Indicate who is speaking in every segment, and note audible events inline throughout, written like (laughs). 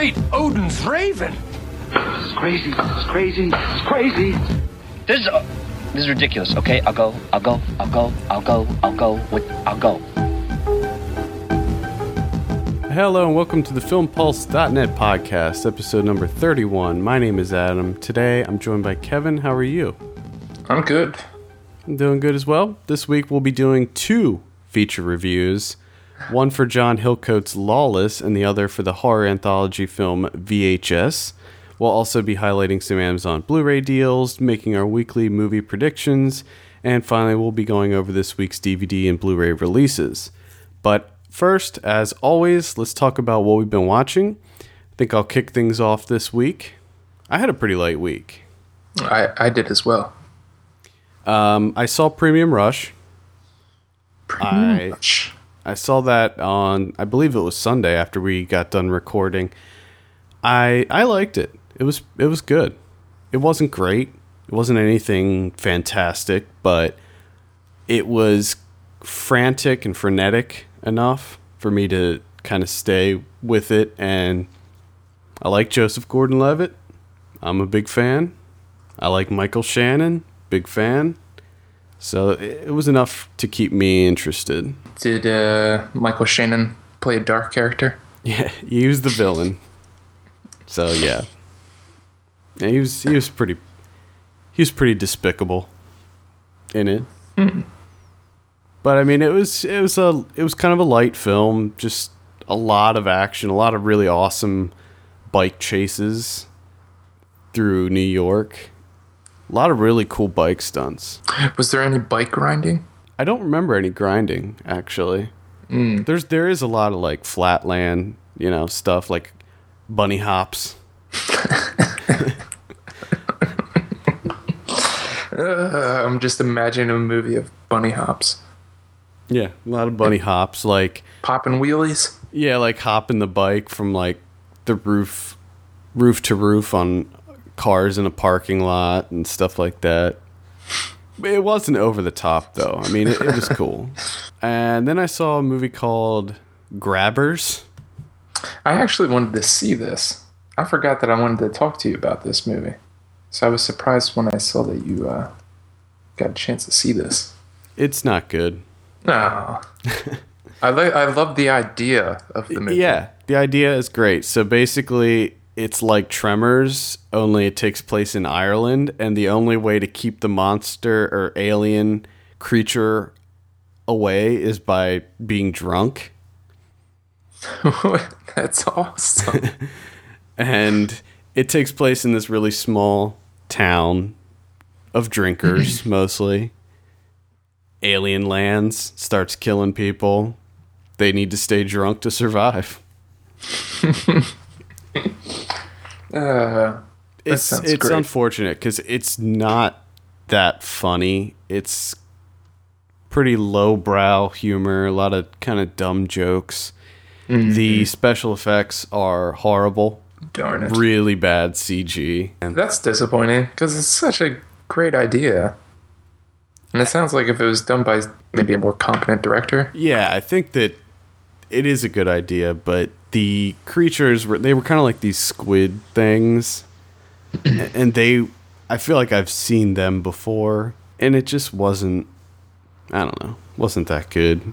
Speaker 1: great Odin's raven.
Speaker 2: This is crazy. This is crazy. This is crazy.
Speaker 3: This is uh, this is ridiculous. Okay, I'll go. I'll go. I'll go. I'll go. I'll go. With I'll go.
Speaker 4: Hello and welcome to the FilmPulse.net podcast, episode number 31. My name is Adam. Today I'm joined by Kevin. How are you?
Speaker 5: I'm good.
Speaker 4: I'm doing good as well. This week we'll be doing two feature reviews one for John Hillcoat's Lawless and the other for the horror anthology film VHS. We'll also be highlighting some Amazon Blu ray deals, making our weekly movie predictions, and finally, we'll be going over this week's DVD and Blu ray releases. But first, as always, let's talk about what we've been watching. I think I'll kick things off this week. I had a pretty light week.
Speaker 5: I, I did as well.
Speaker 4: Um, I saw Premium Rush. I-
Speaker 5: Much.
Speaker 4: I saw that on I believe it was Sunday after we got done recording. I I liked it. It was it was good. It wasn't great. It wasn't anything fantastic, but it was frantic and frenetic enough for me to kind of stay with it and I like Joseph Gordon-Levitt. I'm a big fan. I like Michael Shannon, big fan. So it was enough to keep me interested.
Speaker 5: Did uh, Michael Shannon play a dark character? (laughs)
Speaker 4: Yeah, he was the villain. So yeah, yeah he was he was pretty he was pretty despicable in it. But I mean, it was it was a it was kind of a light film, just a lot of action, a lot of really awesome bike chases through New York. A lot of really cool bike stunts.
Speaker 5: Was there any bike grinding?
Speaker 4: I don't remember any grinding actually. There's there is a lot of like flatland, you know, stuff like bunny hops. (laughs)
Speaker 5: Uh, I'm just imagining a movie of bunny hops,
Speaker 4: Yeah, a lot of bunny hops. Like
Speaker 5: popping wheelies.
Speaker 4: yeah, like hopping the bike from like the roof, roof to roof on cars in a parking lot and stuff like that. It wasn't over the top though. I mean, it, it was cool. And then I saw a movie called Grabbers.
Speaker 5: I actually wanted to see this. I forgot that I wanted to talk to you about this movie, so I was surprised when I saw that you uh, got a chance to see this.
Speaker 4: It's not good.
Speaker 5: No, (laughs) I li- I love the idea of the movie.
Speaker 4: Yeah, the idea is great. So basically, it's like Tremors, only it takes place in Ireland, and the only way to keep the monster or alien creature away is by being drunk. (laughs)
Speaker 5: that's awesome. (laughs)
Speaker 4: And it takes place in this really small town of drinkers, (laughs) mostly. Alien lands, starts killing people. They need to stay drunk to survive.
Speaker 5: Uh,
Speaker 4: it's it's
Speaker 5: great.
Speaker 4: unfortunate because it's not that funny. It's pretty lowbrow humor, a lot of kind of dumb jokes.
Speaker 5: Mm-hmm.
Speaker 4: The special effects are horrible,
Speaker 5: darn it.
Speaker 4: really bad CG. And
Speaker 5: That's disappointing because it's such a great idea. And it sounds like if it was done by maybe a more competent director.
Speaker 4: yeah, I think that it is a good idea, but the creatures were they were kind of like these squid things, and they I feel like I've seen them before, and it just wasn't. I don't know, wasn't that good.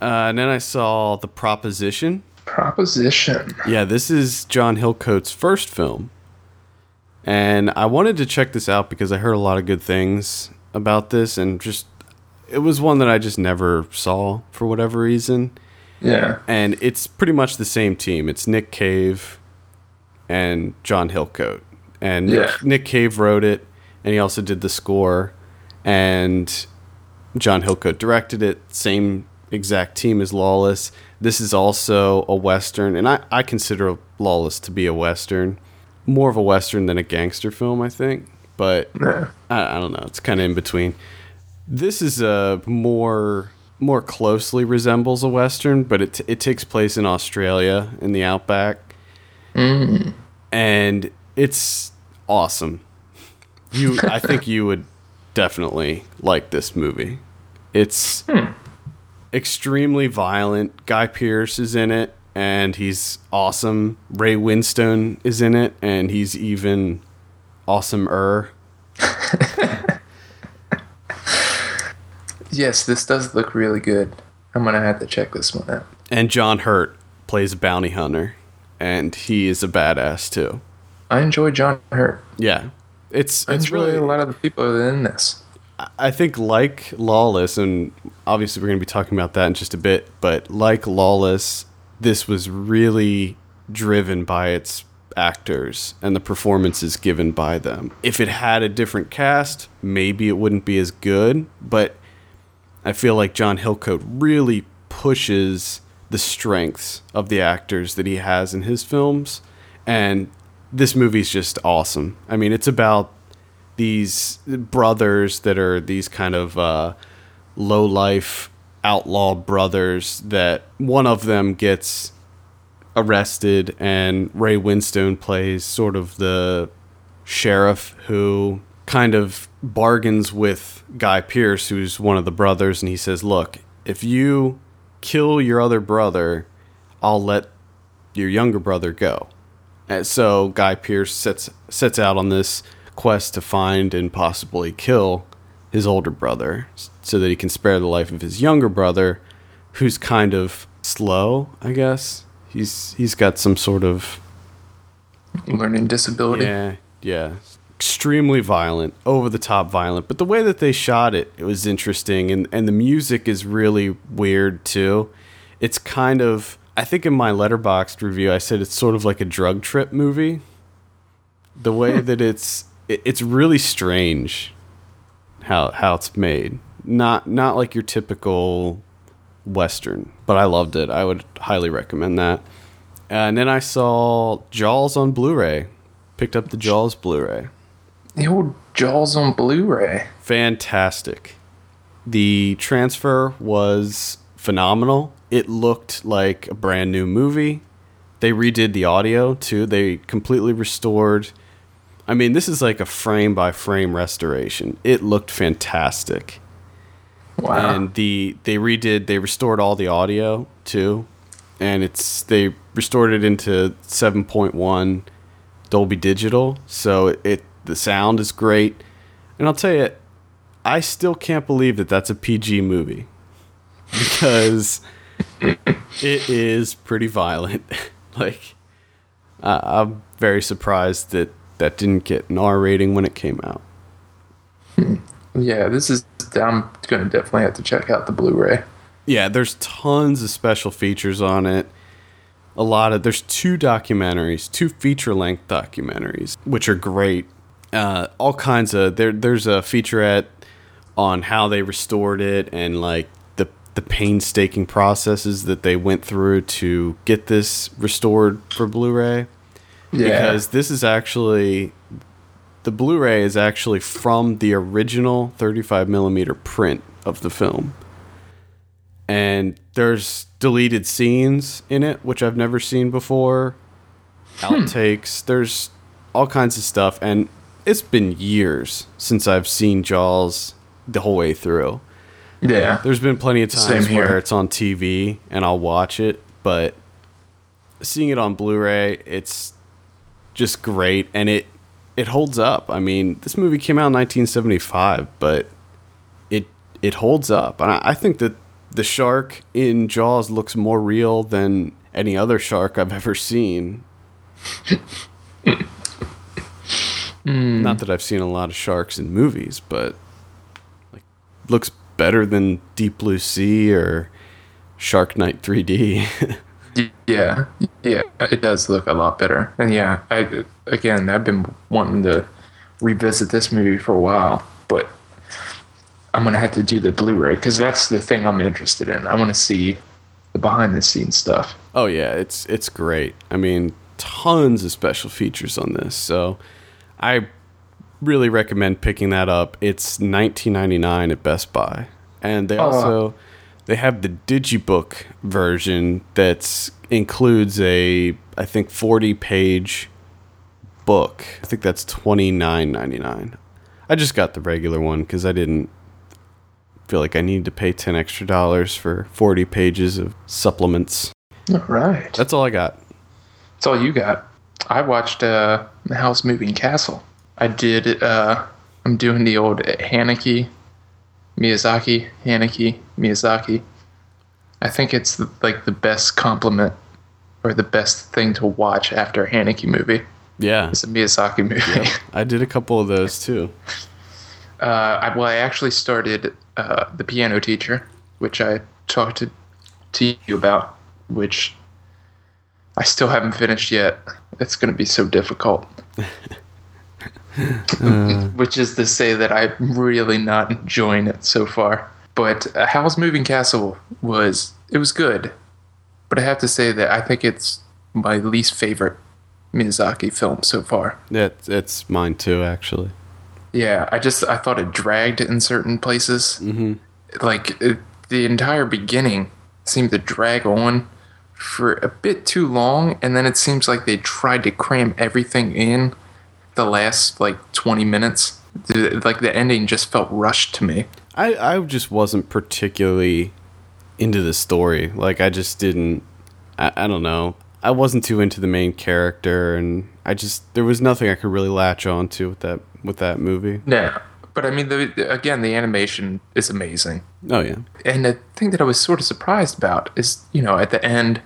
Speaker 4: Uh, and then I saw the Proposition.
Speaker 5: Proposition.
Speaker 4: Yeah, this is John Hillcoat's first film. And I wanted to check this out because I heard a lot of good things about this and just it was one that I just never saw for whatever reason.
Speaker 5: Yeah.
Speaker 4: And it's pretty much the same team. It's Nick Cave and John Hillcoat. And Nick,
Speaker 5: Yeah.
Speaker 4: Nick Cave wrote it and he also did the score and John Hillcoat directed it. Same exact team as Lawless. This is also a western, and I, I consider Lawless to be a western, more of a western than a gangster film, I think. But
Speaker 5: Yeah.
Speaker 4: I, I don't know. It's kind of in between. This is a more more closely resembles a western, but it it takes place in Australia in the outback, mm. and it's awesome. You, I think you would definitely like this movie. It's hmm. extremely violent. Guy Pearce is in it, and he's awesome. Ray Winstone is in it, and he's even awesomer. (laughs)
Speaker 5: Yes, this does look really good. I'm gonna have to check this one out.
Speaker 4: And John Hurt plays a bounty hunter, and he is a badass too.
Speaker 5: I enjoy John Hurt.
Speaker 4: Yeah, it's
Speaker 5: I
Speaker 4: it's really
Speaker 5: a lot of the people in this.
Speaker 4: I think like Lawless, and obviously we're going to be talking about that in just a bit, but like Lawless, this was really driven by its actors and the performances given by them. If it had a different cast, maybe it wouldn't be as good, but I feel like John Hillcoat really pushes the strengths of the actors that he has in his films, and this movie's just awesome. I mean, it's about these brothers that are these kind of uh, low life outlaw brothers that one of them gets arrested and Ray Winstone plays sort of the sheriff who kind of bargains with Guy Pearce who's one of the brothers and he says look if you kill your other brother I'll let your younger brother go and so Guy Pearce sets sets out on this quest to find and possibly kill his older brother so that he can spare the life of his younger brother who's kind of slow, I guess. He's he's got some sort of
Speaker 5: Learning disability.
Speaker 4: yeah, yeah. Extremely violent, over the top violent. But the way that they shot it, it was interesting and, and the music is really weird too. It's kind of I think in my Letterboxd review I said it's sort of like a drug trip movie. The way that it's it, it's really strange how how it's made. Not not like your typical western, but I loved it. I would highly recommend that. And then I saw Jaws on Blu-ray. Picked up the Jaws Blu-ray.
Speaker 5: The old Jaws on Blu-ray.
Speaker 4: Fantastic. The transfer was phenomenal. It looked like a brand new movie. They redid the audio too. They completely restored. I mean, this is like a frame by frame restoration. It looked fantastic.
Speaker 5: Wow.
Speaker 4: and the they redid they restored all the audio too and it's they restored it into 7.1 dolby digital so it, it the sound is great and i'll tell you i still can't believe that that's a pg movie because (laughs) it is pretty violent (laughs) like I i'm very surprised that that didn't get an r rating when it came out hmm.
Speaker 5: yeah, this is. I'm gonna definitely have to check out the Blu-ray.
Speaker 4: Yeah, there's tons of special features on it. A lot of there's two documentaries, two feature length documentaries, which are great. Uh, all kinds of there. There's a featurette on how they restored it and like the the painstaking processes that they went through to get this restored for Blu-ray.
Speaker 5: Yeah.
Speaker 4: Because this is actually the Blu-ray is actually from the original 35 millimeter print of the film and there's deleted scenes in it which I've never seen before. Outtakes, there's all kinds of stuff, and it's been years since I've seen Jaws the whole way through.
Speaker 5: yeah.
Speaker 4: There's been plenty of times
Speaker 5: here.
Speaker 4: where it's on TV and I'll watch it, but seeing it on Blu-ray, it's just great, and it it holds up. I mean, this movie came out in 1975, but it it holds up, and I, I think that the shark in Jaws looks more real than any other shark I've ever seen. (laughs) Hmm. Not that I've seen a lot of sharks in movies, but like looks better than Deep Blue Sea or Shark Night 3D. (laughs)
Speaker 5: Yeah, yeah, it does look a lot better. And yeah, I again, I've been wanting to revisit this movie for a while, but I'm gonna have to do the Blu-ray because that's the thing I'm interested in. I want to see the behind-the-scenes stuff.
Speaker 4: Oh yeah, it's it's great. I mean, tons of special features on this. So I really recommend picking that up. It's 19.99 at Best Buy. And they
Speaker 5: oh, wow.
Speaker 4: also they have the digibook version that includes a I think 40 page book. I think that's 29.99. I just got the regular one cuz I didn't feel like I needed to pay 10 extra dollars for 40 pages of supplements.
Speaker 5: All right.
Speaker 4: That's all I got.
Speaker 5: That's all you got. I watched uh, The Howl's Moving Castle. I did. Uh, I'm doing the old Haneke, Miyazaki, Haneke, Miyazaki. I think it's like the best compliment or the best thing to watch after a Haneke movie.
Speaker 4: Yeah,
Speaker 5: It's a Miyazaki movie. (laughs)
Speaker 4: I did a couple of those too.
Speaker 5: Uh, I, well, I actually started uh, the piano teacher, which I talked to, to you about, which I still haven't finished yet. It's going to be so difficult. (laughs) which is to say that I'm really not enjoying it so far. But uh, Howl's Moving Castle was it was good, but I have to say that I think it's my least favorite Miyazaki film so far.
Speaker 4: Yeah, it's- it's mine too, actually.
Speaker 5: Yeah, I just I thought it dragged in certain places. Mm-hmm. Like it, the entire beginning seemed to drag on for a bit too long, and then it seems like they tried to cram everything in the last like twenty minutes. The- Like the ending just felt rushed to me.
Speaker 4: I I just wasn't particularly into the story. Like I just didn't. I, I don't know. I wasn't too into the main character, and I just there was nothing I could really latch on to with that with that movie.
Speaker 5: Yeah, but I mean, the, again, the animation is amazing.
Speaker 4: Oh yeah,
Speaker 5: And the thing that I was sort of surprised about is, you know, at the end,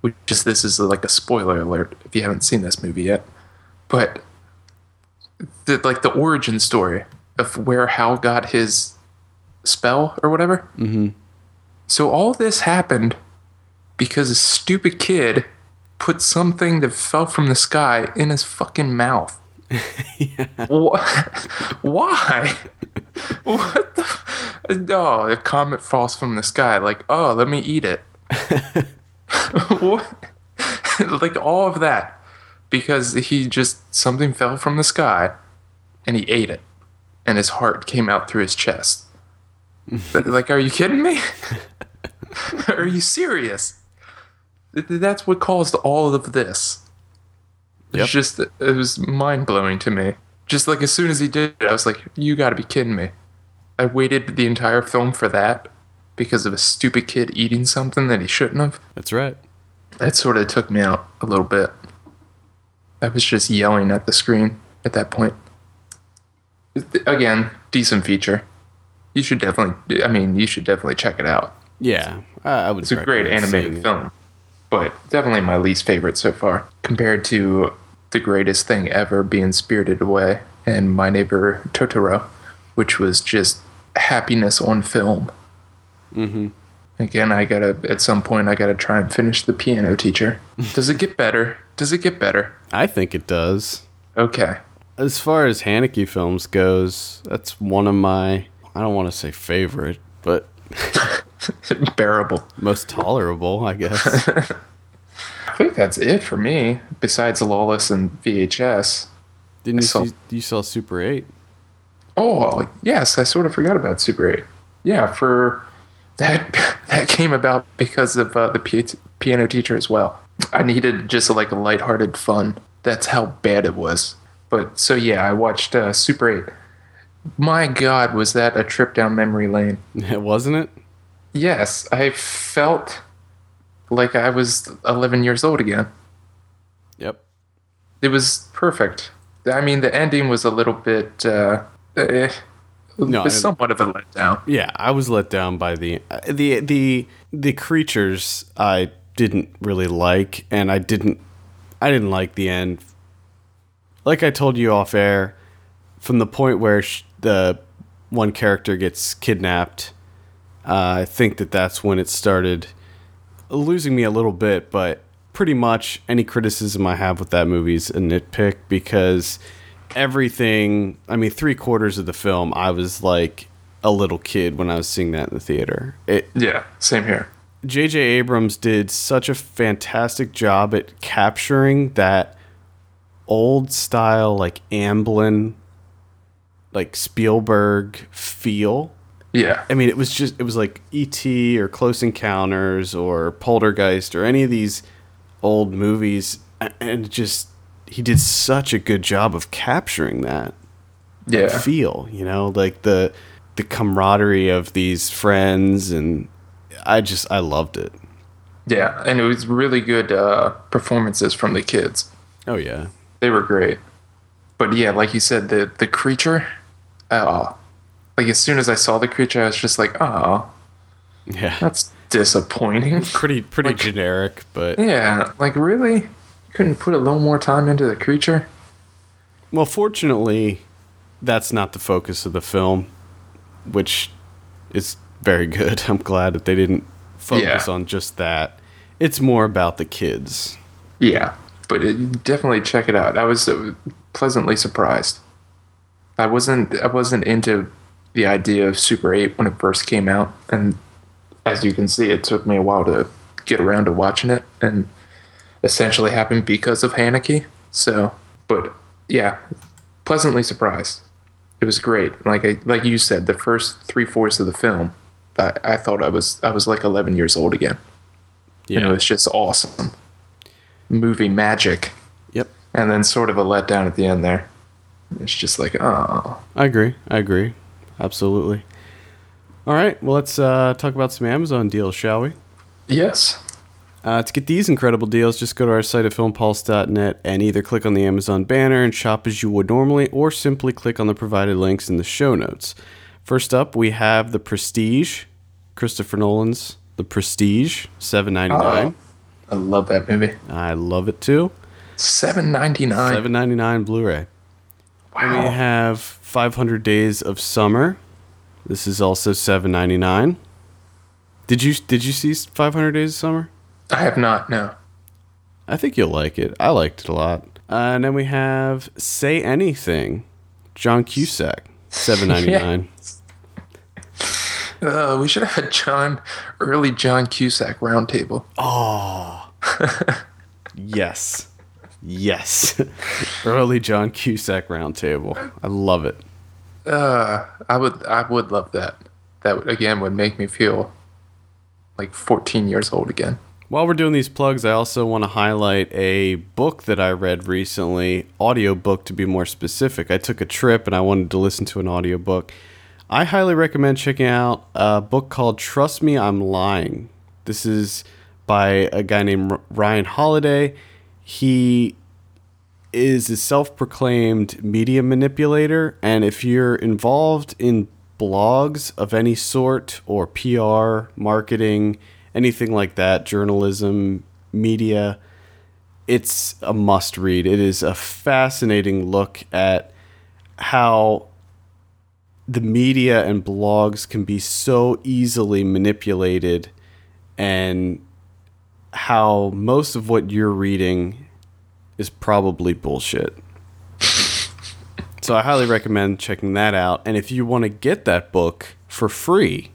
Speaker 5: which is this is like a spoiler alert if you haven't seen this movie yet, but the like the origin story of where Howl got his spell or whatever. Mm-hmm. So all this happened because a stupid kid put something that fell from the sky in his fucking mouth. Wha- (laughs) Why? What the? No, oh, a comet falls from the sky. Like, oh, let me eat it. (laughs) what? (laughs) like all of that because he just something fell from the sky, and he ate it, and his heart came out through his chest. Like, are you kidding me? are you serious? That's what caused all of this.
Speaker 4: Yep.
Speaker 5: It's just it was mind blowing to me. Just like as soon as he did it, I was like, "You got to be kidding me!" I waited the entire film for that because of a stupid kid eating something that he shouldn't have.
Speaker 4: that's right.
Speaker 5: That sort of took me out a little bit. I was just yelling at the screen at that point. Again, decent feature. You should definitely. I mean, you should definitely check it out.
Speaker 4: Yeah, I, would.
Speaker 5: It's a great animated film, but definitely my least favorite so far compared to the greatest thing ever being Spirited Away and My Neighbor Totoro, which was just happiness on film. Mm-hmm. Again, I gotta at some point I gotta try and finish the piano teacher. (laughs) Does it get better? Does it get better?
Speaker 4: I think it does.
Speaker 5: Okay.
Speaker 4: As far as Haneke films goes, that's one of my I don't want to say favorite, but (laughs) (laughs)
Speaker 5: Bearable.
Speaker 4: most tolerable, I guess. (laughs)
Speaker 5: I think that's it for me. Besides Lawless and VHS.
Speaker 4: Didn't you
Speaker 5: saw-
Speaker 4: see, you saw Super 8?
Speaker 5: Oh yes, I sort of forgot about Super Eight. Yeah, for that (laughs) that came about because of uh, the pi- piano teacher as well. I needed just like a lighthearted fun. That's how bad it was. But so yeah, I watched uh, Super Eight. My God, was that a trip down memory lane?
Speaker 4: Wasn't it?
Speaker 5: Yes, I felt like I was 11 years old again.
Speaker 4: Yep.
Speaker 5: It was perfect. I mean, the ending was a little bit, uh, eh,
Speaker 4: No,
Speaker 5: was somewhat of a letdown.
Speaker 4: Yeah, I was let down by the uh, the the the creatures I didn't really like and I didn't I didn't like the end. Like I told you off air from the point where sh- the one character gets kidnapped, uh, I think that that's when it started losing me a little bit, but pretty much any criticism I have with that movie is a nitpick because everything, I mean, three quarters of the film, I was like a little kid when I was seeing that in the theater. It,
Speaker 5: Yeah, same here.
Speaker 4: J.J. Abrams did such a fantastic job at capturing that old style, like Amblin, like Spielberg feel.
Speaker 5: Yeah.
Speaker 4: I mean, it was just it was like E.T. or Close Encounters or Poltergeist or any of these old movies, and just he did such a good job of capturing that
Speaker 5: Yeah.
Speaker 4: feel. You know, like the the camaraderie of these friends, and I just I loved it.
Speaker 5: Yeah, and it was really good uh, performances from the kids.
Speaker 4: Oh yeah.
Speaker 5: They were great. But yeah, like you said, the the creature, oh, like as soon as I saw the creature, I was just like, oh,
Speaker 4: Yeah.
Speaker 5: that's disappointing. (laughs)
Speaker 4: pretty pretty generic, but
Speaker 5: yeah, like really, couldn't put a little more time into the creature.
Speaker 4: well, fortunately, that's not the focus of the film, which is very good. (laughs) I'm glad that they didn't focus
Speaker 5: Yeah.
Speaker 4: on just that. It's more about the kids.
Speaker 5: Yeah, but it, definitely check it out. I was uh, pleasantly surprised. I wasn't I wasn't into the idea of Super 8 when it first came out and as you can see it took me a while to get around to watching it and essentially happened because of Haneke. So, but yeah, pleasantly surprised. It was great. Like I, like you said, the first three fourths of the film, I, I thought I was I was like 11 years old again. And it
Speaker 4: Yeah.
Speaker 5: was just awesome. Movie magic.
Speaker 4: Yep.
Speaker 5: And then sort of a letdown at the end there. It's just like, oh.
Speaker 4: I agree. I agree. Absolutely. All right. Well, let's uh, talk about some Amazon deals, shall we?
Speaker 5: Yes.
Speaker 4: Uh, to get these incredible deals, just go to our site at filmpulse.net and either click on the Amazon banner and shop as you would normally, or simply click on the provided links in the show notes. First up, we have The Prestige, Christopher Nolan's The Prestige, seven ninety nine.
Speaker 5: I love that movie.
Speaker 4: I love it too.
Speaker 5: Seven ninety nine.
Speaker 4: Seven ninety nine Blu-ray. And we have 500 Days of Summer. This is also 7.99. Did you did you see 500 Days of Summer?
Speaker 5: I have not, no.
Speaker 4: I think you'll like it. I liked it a lot. Uh, and then we have Say Anything, John Cusack, 7.99. (laughs)
Speaker 5: Uh, we should have had John early John Cusack roundtable. Oh. (laughs)
Speaker 4: yes. Yes. (laughs) Early John Cusack roundtable. I love it.
Speaker 5: Uh, I would I would love that. That again would make me feel like 14 years old again.
Speaker 4: While we're doing these plugs, I also want to highlight a book that I read recently, audiobook to be more specific. I took a trip and I wanted to listen to an audiobook. I highly recommend checking out a book called Trust Me, I'm Lying. This is by a guy named Ryan Holiday. He is a self proclaimed media manipulator, and if you're involved in blogs of any sort or PR, marketing, anything like that, journalism, media, it's a must read. It is a fascinating look at how the media and blogs can be so easily manipulated and how most of what you're reading is probably bullshit. so I highly recommend checking that out. And if you want to get that book for free,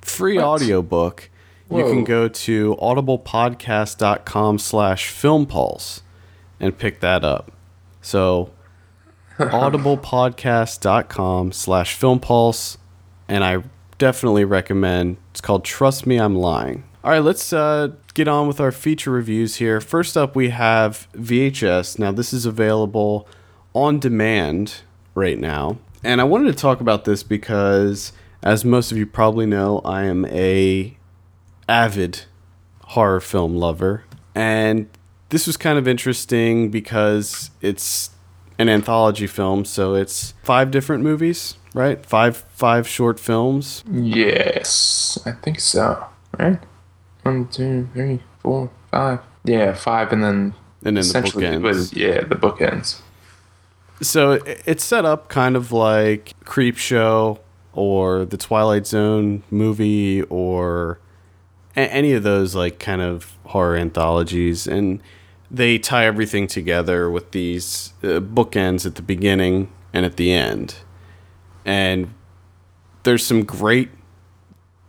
Speaker 4: free audiobook, you can go to audiblepodcast.com slash filmpulse and pick that up. So (laughs) audiblepodcast.com slash filmpulse and I definitely recommend it's called Trust Me I'm Lying. All right, let's uh, get on with our feature reviews here. First up, we have VHS. Now, this is available on demand right now. And I wanted to talk about this because, as most of you probably know, I am a avid horror film lover. And this was kind of interesting because it's an anthology film, so it's five different movies, right? Five five short films.
Speaker 5: Yes, I think so. Right? One, two, three, four, five. Yeah, five, and then
Speaker 4: And then the
Speaker 5: essentially it was yeah the bookends.
Speaker 4: So it's set up kind of like Creep Show or the Twilight Zone movie or any of those like kind of horror anthologies, and they tie everything together with these uh, bookends at the beginning and at the end. And there's some great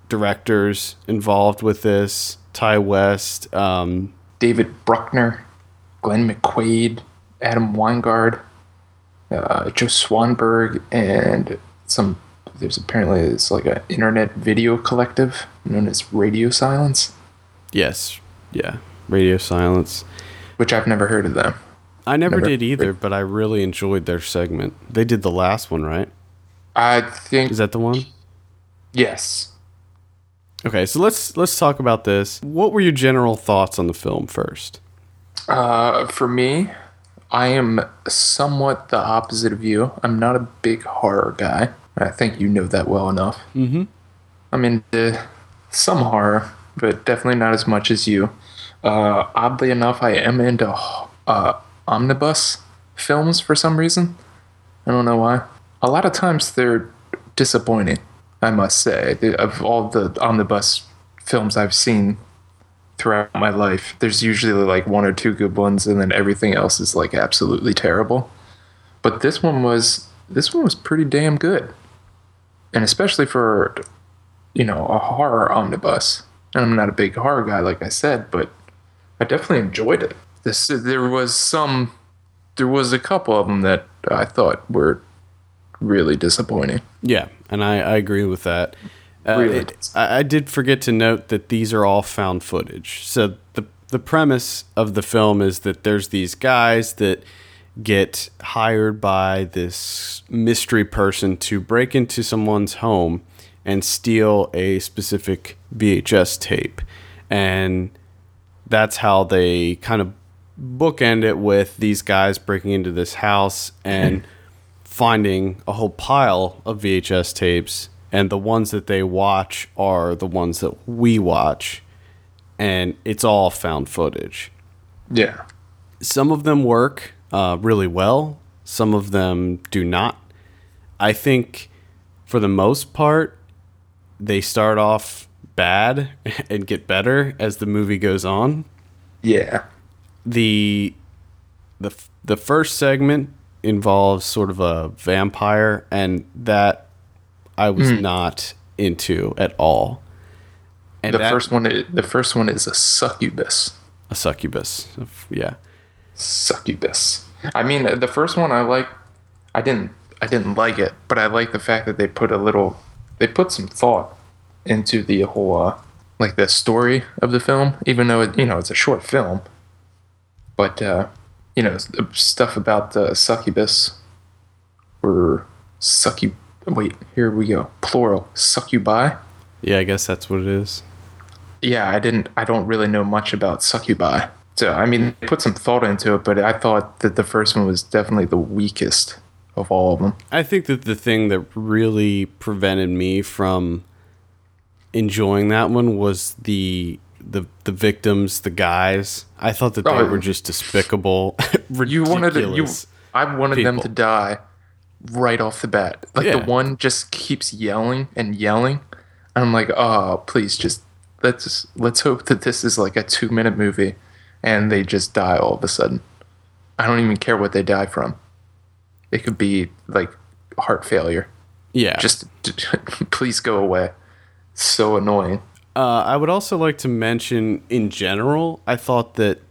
Speaker 4: directors involved with this. Ti West, um,
Speaker 5: David Bruckner, Glenn McQuaid, Adam Wingard, uh, Joe Swanberg, and some. There's apparently it's like an internet video collective known as Radio Silence,
Speaker 4: yes, yeah, Radio Silence.
Speaker 5: which I've never heard of them.
Speaker 4: I never,
Speaker 5: Never-
Speaker 4: did either, but I really enjoyed their segment. They did the last one, right?
Speaker 5: I think
Speaker 4: Is that the one?
Speaker 5: yes.
Speaker 4: Okay, so let's let's talk about this. What were your general thoughts on the film first?
Speaker 5: Uh, for me, I am somewhat the opposite of you. I'm not a big horror guy. I think you know that well enough. Mm-hmm. I'm into some horror, but definitely not as much as you. Uh, oddly enough, I am into uh, omnibus films for some reason. I don't know why. A lot of times they're disappointing, I must say. Of all the omnibus films I've seen throughout my life, there's usually like one or two good ones, and then everything else is like absolutely terrible. But this one was this one was pretty damn good, and especially for you know a horror omnibus. And I'm not a big horror guy, like I said, but I definitely enjoyed it. This there was some, there was a couple of them that I thought were really disappointing.
Speaker 4: Yeah, and I, I agree with that. Uh,
Speaker 5: Really
Speaker 4: it- I, I did forget to note that these are all found footage. So the the premise of the film is that there's these guys that get hired by this mystery person to break into someone's home and steal a specific VHS tape, and that's how they kind of bookend it with these guys breaking into this house and (laughs) finding a whole pile of VHS tapes, and the ones that they watch are the ones that we watch, and it's all found footage.
Speaker 5: Yeah,
Speaker 4: Some of them work uh, really well, some of them do not. I think for the most part, they start off bad (laughs) and get better as the movie goes on
Speaker 5: yeah,
Speaker 4: the the the first segment involves sort of a vampire and that I was
Speaker 5: Hmm.
Speaker 4: not into at all. And
Speaker 5: the
Speaker 4: that-
Speaker 5: first one, i- the first one is a succubus.
Speaker 4: a succubus. Yeah.
Speaker 5: Succubus. I mean, the first one I like. I didn't. I didn't like it, but I like the fact that they put a little. They put some thought into the whole, uh, like the story of the film, even though it, you know it's a short film. But uh, you know, stuff about the succubus or succub. Wait, here we go. Plural. Succubi.
Speaker 4: Yeah, I guess that's what it is.
Speaker 5: yeah, I didn't. I don't really know much about succubi. So I mean, they put some thought into it, but I thought that the first one was definitely the weakest of all of them.
Speaker 4: I think that the thing that really prevented me from enjoying that one was the the the victims, the guys. I thought that they
Speaker 5: Oh.
Speaker 4: were just despicable. (laughs)
Speaker 5: You wanted to, you. I wanted them to die right off the bat. Like
Speaker 4: Yeah.
Speaker 5: the one just keeps yelling and yelling, I'm like, oh, please, just let's let's hope that this is like a two minute movie, and they just die all of a sudden. I don't even care what they die from. It could be like heart failure.
Speaker 4: Yeah.
Speaker 5: just (laughs) please go away. So annoying.
Speaker 4: Uh, I would also like to mention, in general, I thought that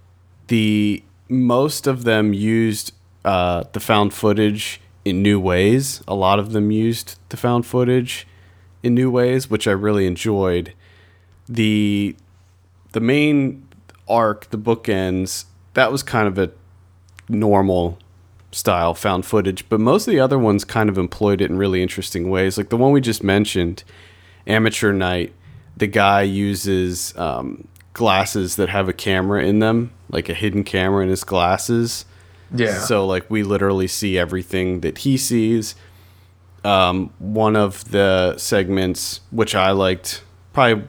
Speaker 4: the most of them used uh, the found footage in new ways. A lot of them used the found footage in new ways, which I really enjoyed. the The main arc, the bookends, that was kind of a normal style found footage, but most of the other ones kind of employed it in really interesting ways. Like the one we just mentioned, Amateur Night, the guy uses um, glasses that have a camera in them, like a hidden camera in his glasses.
Speaker 5: Yeah.
Speaker 4: So like we literally see everything that he sees. Um, one of the segments, which I liked, probably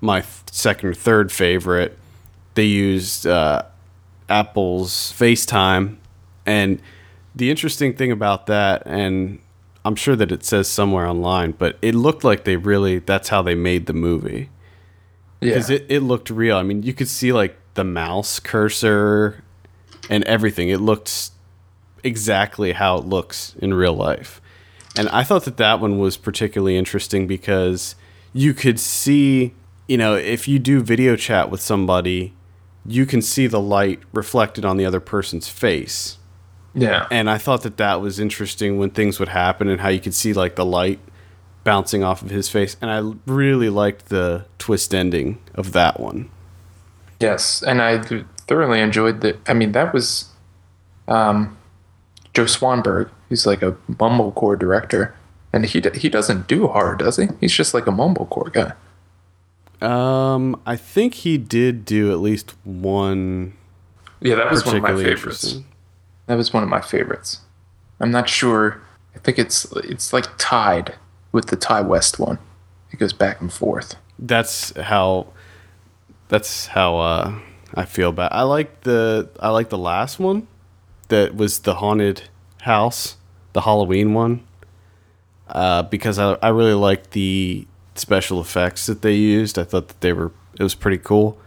Speaker 4: my th- second or third favorite, they used uh, Apple's FaceTime, and the interesting thing about that, and I'm sure that it says somewhere online, but it looked like they really that's how they made the movie
Speaker 5: yeah.
Speaker 4: because it, it looked real. I mean, you could see like the mouse cursor and everything. It looked exactly how it looks in real life. And I thought that that one was particularly interesting because you could see, you know, if you do video chat with somebody, you can see the light reflected on the other person's face.
Speaker 5: Yeah.
Speaker 4: And I thought that that was interesting when things would happen and how you could see like the light bouncing off of his face. And I really liked the twist ending of that one.
Speaker 5: Yes, and I thoroughly enjoyed that. I mean, that was um, Joe Swanberg. He's like a mumblecore director, and he d- he doesn't do horror, does he? He's just like a mumblecore guy.
Speaker 4: Um, I think he did do at least one
Speaker 5: Yeah, that was one of my favorites. That was one of my favorites. I'm not sure. I think it's it's like tied with the Ti West one. It goes back and forth.
Speaker 4: That's how. That's how uh, I feel about. I like the I like the last one, that was the haunted house, the Halloween one, uh, because I I really liked the special effects that they used. I thought that they were it was pretty cool,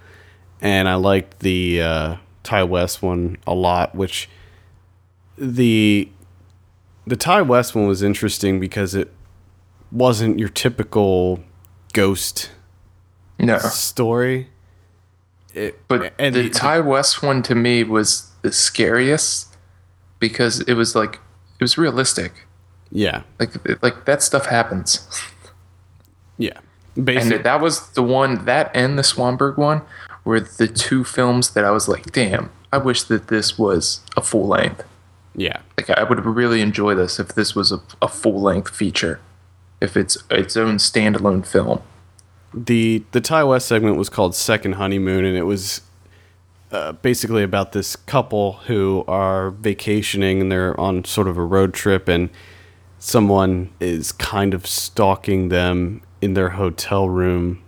Speaker 4: and I liked the uh, Ti West one a lot. Which the the Ti West one was interesting because it wasn't your typical ghost
Speaker 5: No,
Speaker 4: story. It,
Speaker 5: but
Speaker 4: and
Speaker 5: the Ti West one to me was the scariest because it was like it was realistic.
Speaker 4: yeah,
Speaker 5: Like like that stuff happens.
Speaker 4: yeah,
Speaker 5: And that was the one that and the Swanberg one were the two films that I was like, damn, I wish that this was a full length.
Speaker 4: Yeah,
Speaker 5: Like I would really enjoy this if this was a, a full length feature. If it's its own standalone film.
Speaker 4: the the Ti West segment was called Second Honeymoon, and it was uh, basically about this couple who are vacationing and they're on sort of a road trip, and someone is kind of stalking them in their hotel room.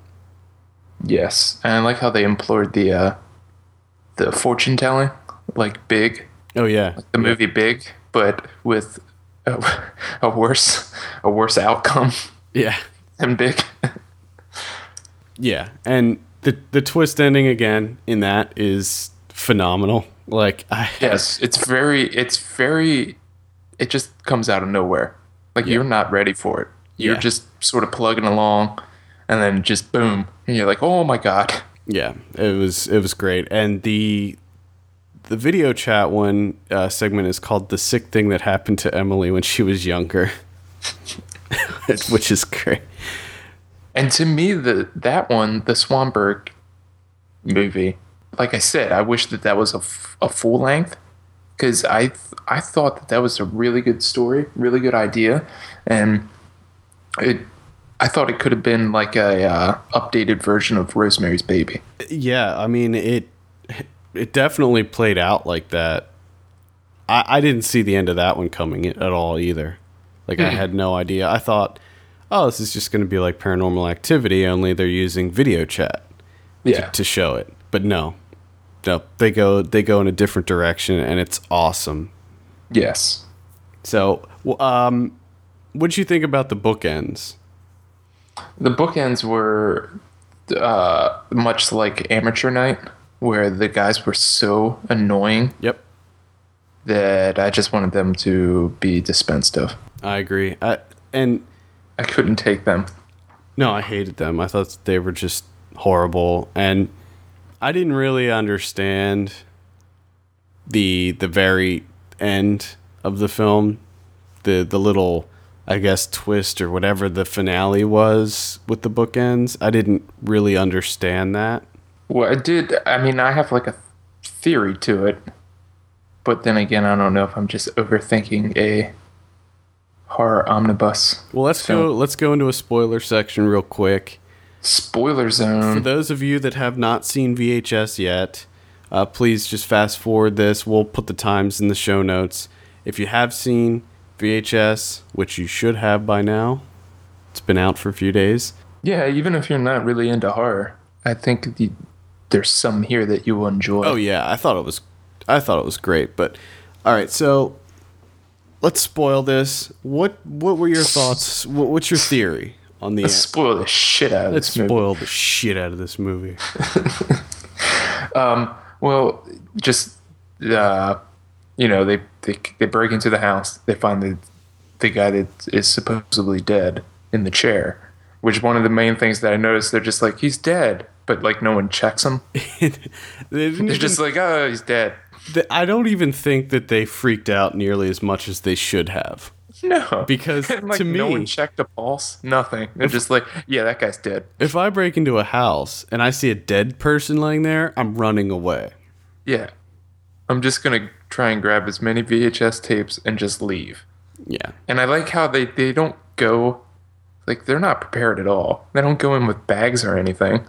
Speaker 5: Yes. And I like how they employed the uh the fortune telling, like big,
Speaker 4: Oh yeah,
Speaker 5: the movie Big, but with a, (laughs) a worse a worse outcome
Speaker 4: yeah,
Speaker 5: than Big.
Speaker 4: yeah, and the the twist ending again in that is phenomenal. Like I (laughs)
Speaker 5: yes, it's very it's very it just comes out of nowhere. Like you're not ready for it. You're
Speaker 4: Yeah.
Speaker 5: just sort of plugging along and then just boom and you're like, "Oh my god."
Speaker 4: Yeah, it was it was great, and the the video chat one uh, segment is called "The Sick Thing That Happened to Emily When She Was Younger," (laughs) which is great.
Speaker 5: And to me, the that one, the Swanberg movie, like I said, I wish that that was a, f- a full length because I th- I thought that that was a really good story, really good idea, and it I thought it could have been like a uh, updated version of Rosemary's Baby.
Speaker 4: Yeah, I mean it. It definitely played out like that. I, I didn't see the end of that one coming at all either. Like I had no idea. I thought, oh, this is just going to be like Paranormal Activity, only they're using video chat.
Speaker 5: Yeah,
Speaker 4: to show it. But no, no, they go they go in a different direction, and it's awesome.
Speaker 5: yes.
Speaker 4: So, um, what did you think about the bookends?
Speaker 5: The bookends were uh, much like Amateur Night, where the guys were so annoying
Speaker 4: Yep,
Speaker 5: that I just wanted them to be dispensed of.
Speaker 4: I agree. I, and
Speaker 5: I couldn't take them.
Speaker 4: no, I hated them. I thought they were just horrible, and I didn't really understand the the very end of the film, the the little. I guess twist or whatever the finale was with the bookends. I didn't really understand that.
Speaker 5: Well, I did. I mean, I have like a theory to it, but then again, I don't know if I'm just overthinking a horror omnibus.
Speaker 4: Well, let's
Speaker 5: So-
Speaker 4: go. Let's go into a spoiler section real quick.
Speaker 5: Spoiler zone.
Speaker 4: For those of you that have not seen VHS yet, uh, please just fast forward this. We'll put the times in the show notes. If you have seen VHS, which you should have by now, it's been out for a few days.
Speaker 5: Yeah, even if you're not really into horror, I think the, there's some here that you will enjoy.
Speaker 4: Oh yeah, I thought it was, I thought it was great. But all right, so let's spoil this. What What were your thoughts? What, what's your theory on the?
Speaker 5: Let's spoil the shit out of
Speaker 4: Let's
Speaker 5: this movie.
Speaker 4: spoil the shit out of this movie. (laughs)
Speaker 5: um, Well, just uh, you know, they, they they break into the house. They find the the guy that is supposedly dead in the chair. Which one of the main things that I noticed, they're just like he's dead, but like no one checks him. (laughs)
Speaker 4: They even-
Speaker 5: just like, oh, he's dead.
Speaker 4: th- I don't even think that they freaked out nearly as much as they should have.
Speaker 5: No,
Speaker 4: Because (laughs)
Speaker 5: like
Speaker 4: to
Speaker 5: no
Speaker 4: me-
Speaker 5: one checked a pulse. Nothing. They're just like, yeah, that guy's dead.
Speaker 4: If I break into a house and I see a dead person laying there, I'm running away.
Speaker 5: Yeah, I'm just gonna try and grab as many VHS tapes and just leave.
Speaker 4: Yeah.
Speaker 5: And I like how they they don't go Like they're not prepared at all. They don't go in with bags or anything.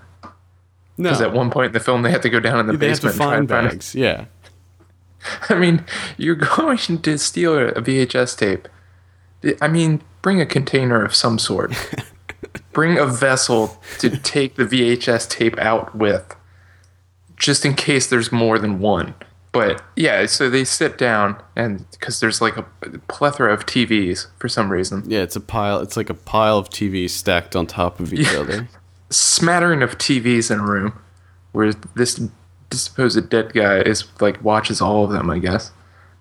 Speaker 4: No,
Speaker 5: Because at one point in the film, they have to go down in the
Speaker 4: they
Speaker 5: basement and try
Speaker 4: find
Speaker 5: and find.
Speaker 4: bags. Yeah, (laughs)
Speaker 5: I mean, you're going to steal a VHS tape. I mean, bring a container of some sort. (laughs) bring a vessel to take the VHS tape out with, just in case there's more than one. But yeah, so they sit down, and because there's like a plethora of TVs for some reason,
Speaker 4: yeah. It's a pile. It's like a pile of TVs stacked on top of each (laughs)
Speaker 5: Yeah.
Speaker 4: other.
Speaker 5: Smattering of TVs in a room, where this supposed dead guy is like watches all of them, I guess.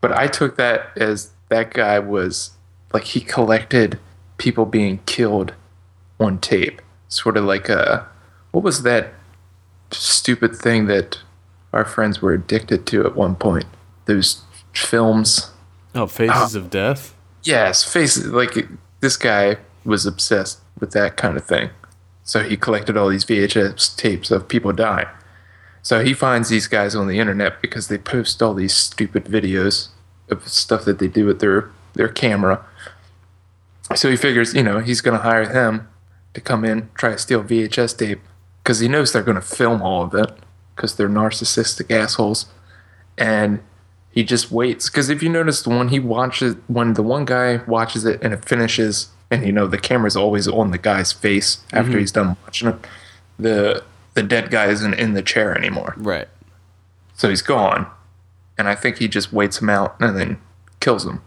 Speaker 5: But I took that as that guy was like he collected people being killed on tape, sort of like a what was that stupid thing that our friends were addicted to at one point? Those films.
Speaker 4: Oh, Faces uh, of Death.
Speaker 5: Yes, faces like this guy was obsessed with that kind of thing. So he collected all these VHS tapes of people dying. So he finds these guys on the internet because they post all these stupid videos of stuff that they do with their their camera. So he figures, you know, he's going to hire them to come in, try to steal VHS tape because he knows they're going to film all of it because they're narcissistic assholes. And he just waits because if you notice the one he watches when the one guy watches it and it finishes and you know the camera's always on the guy's face after mm-hmm. he's done watching it the the dead guy isn't in the chair anymore
Speaker 4: Right.
Speaker 5: so he's gone and i think he just waits him out and then kills him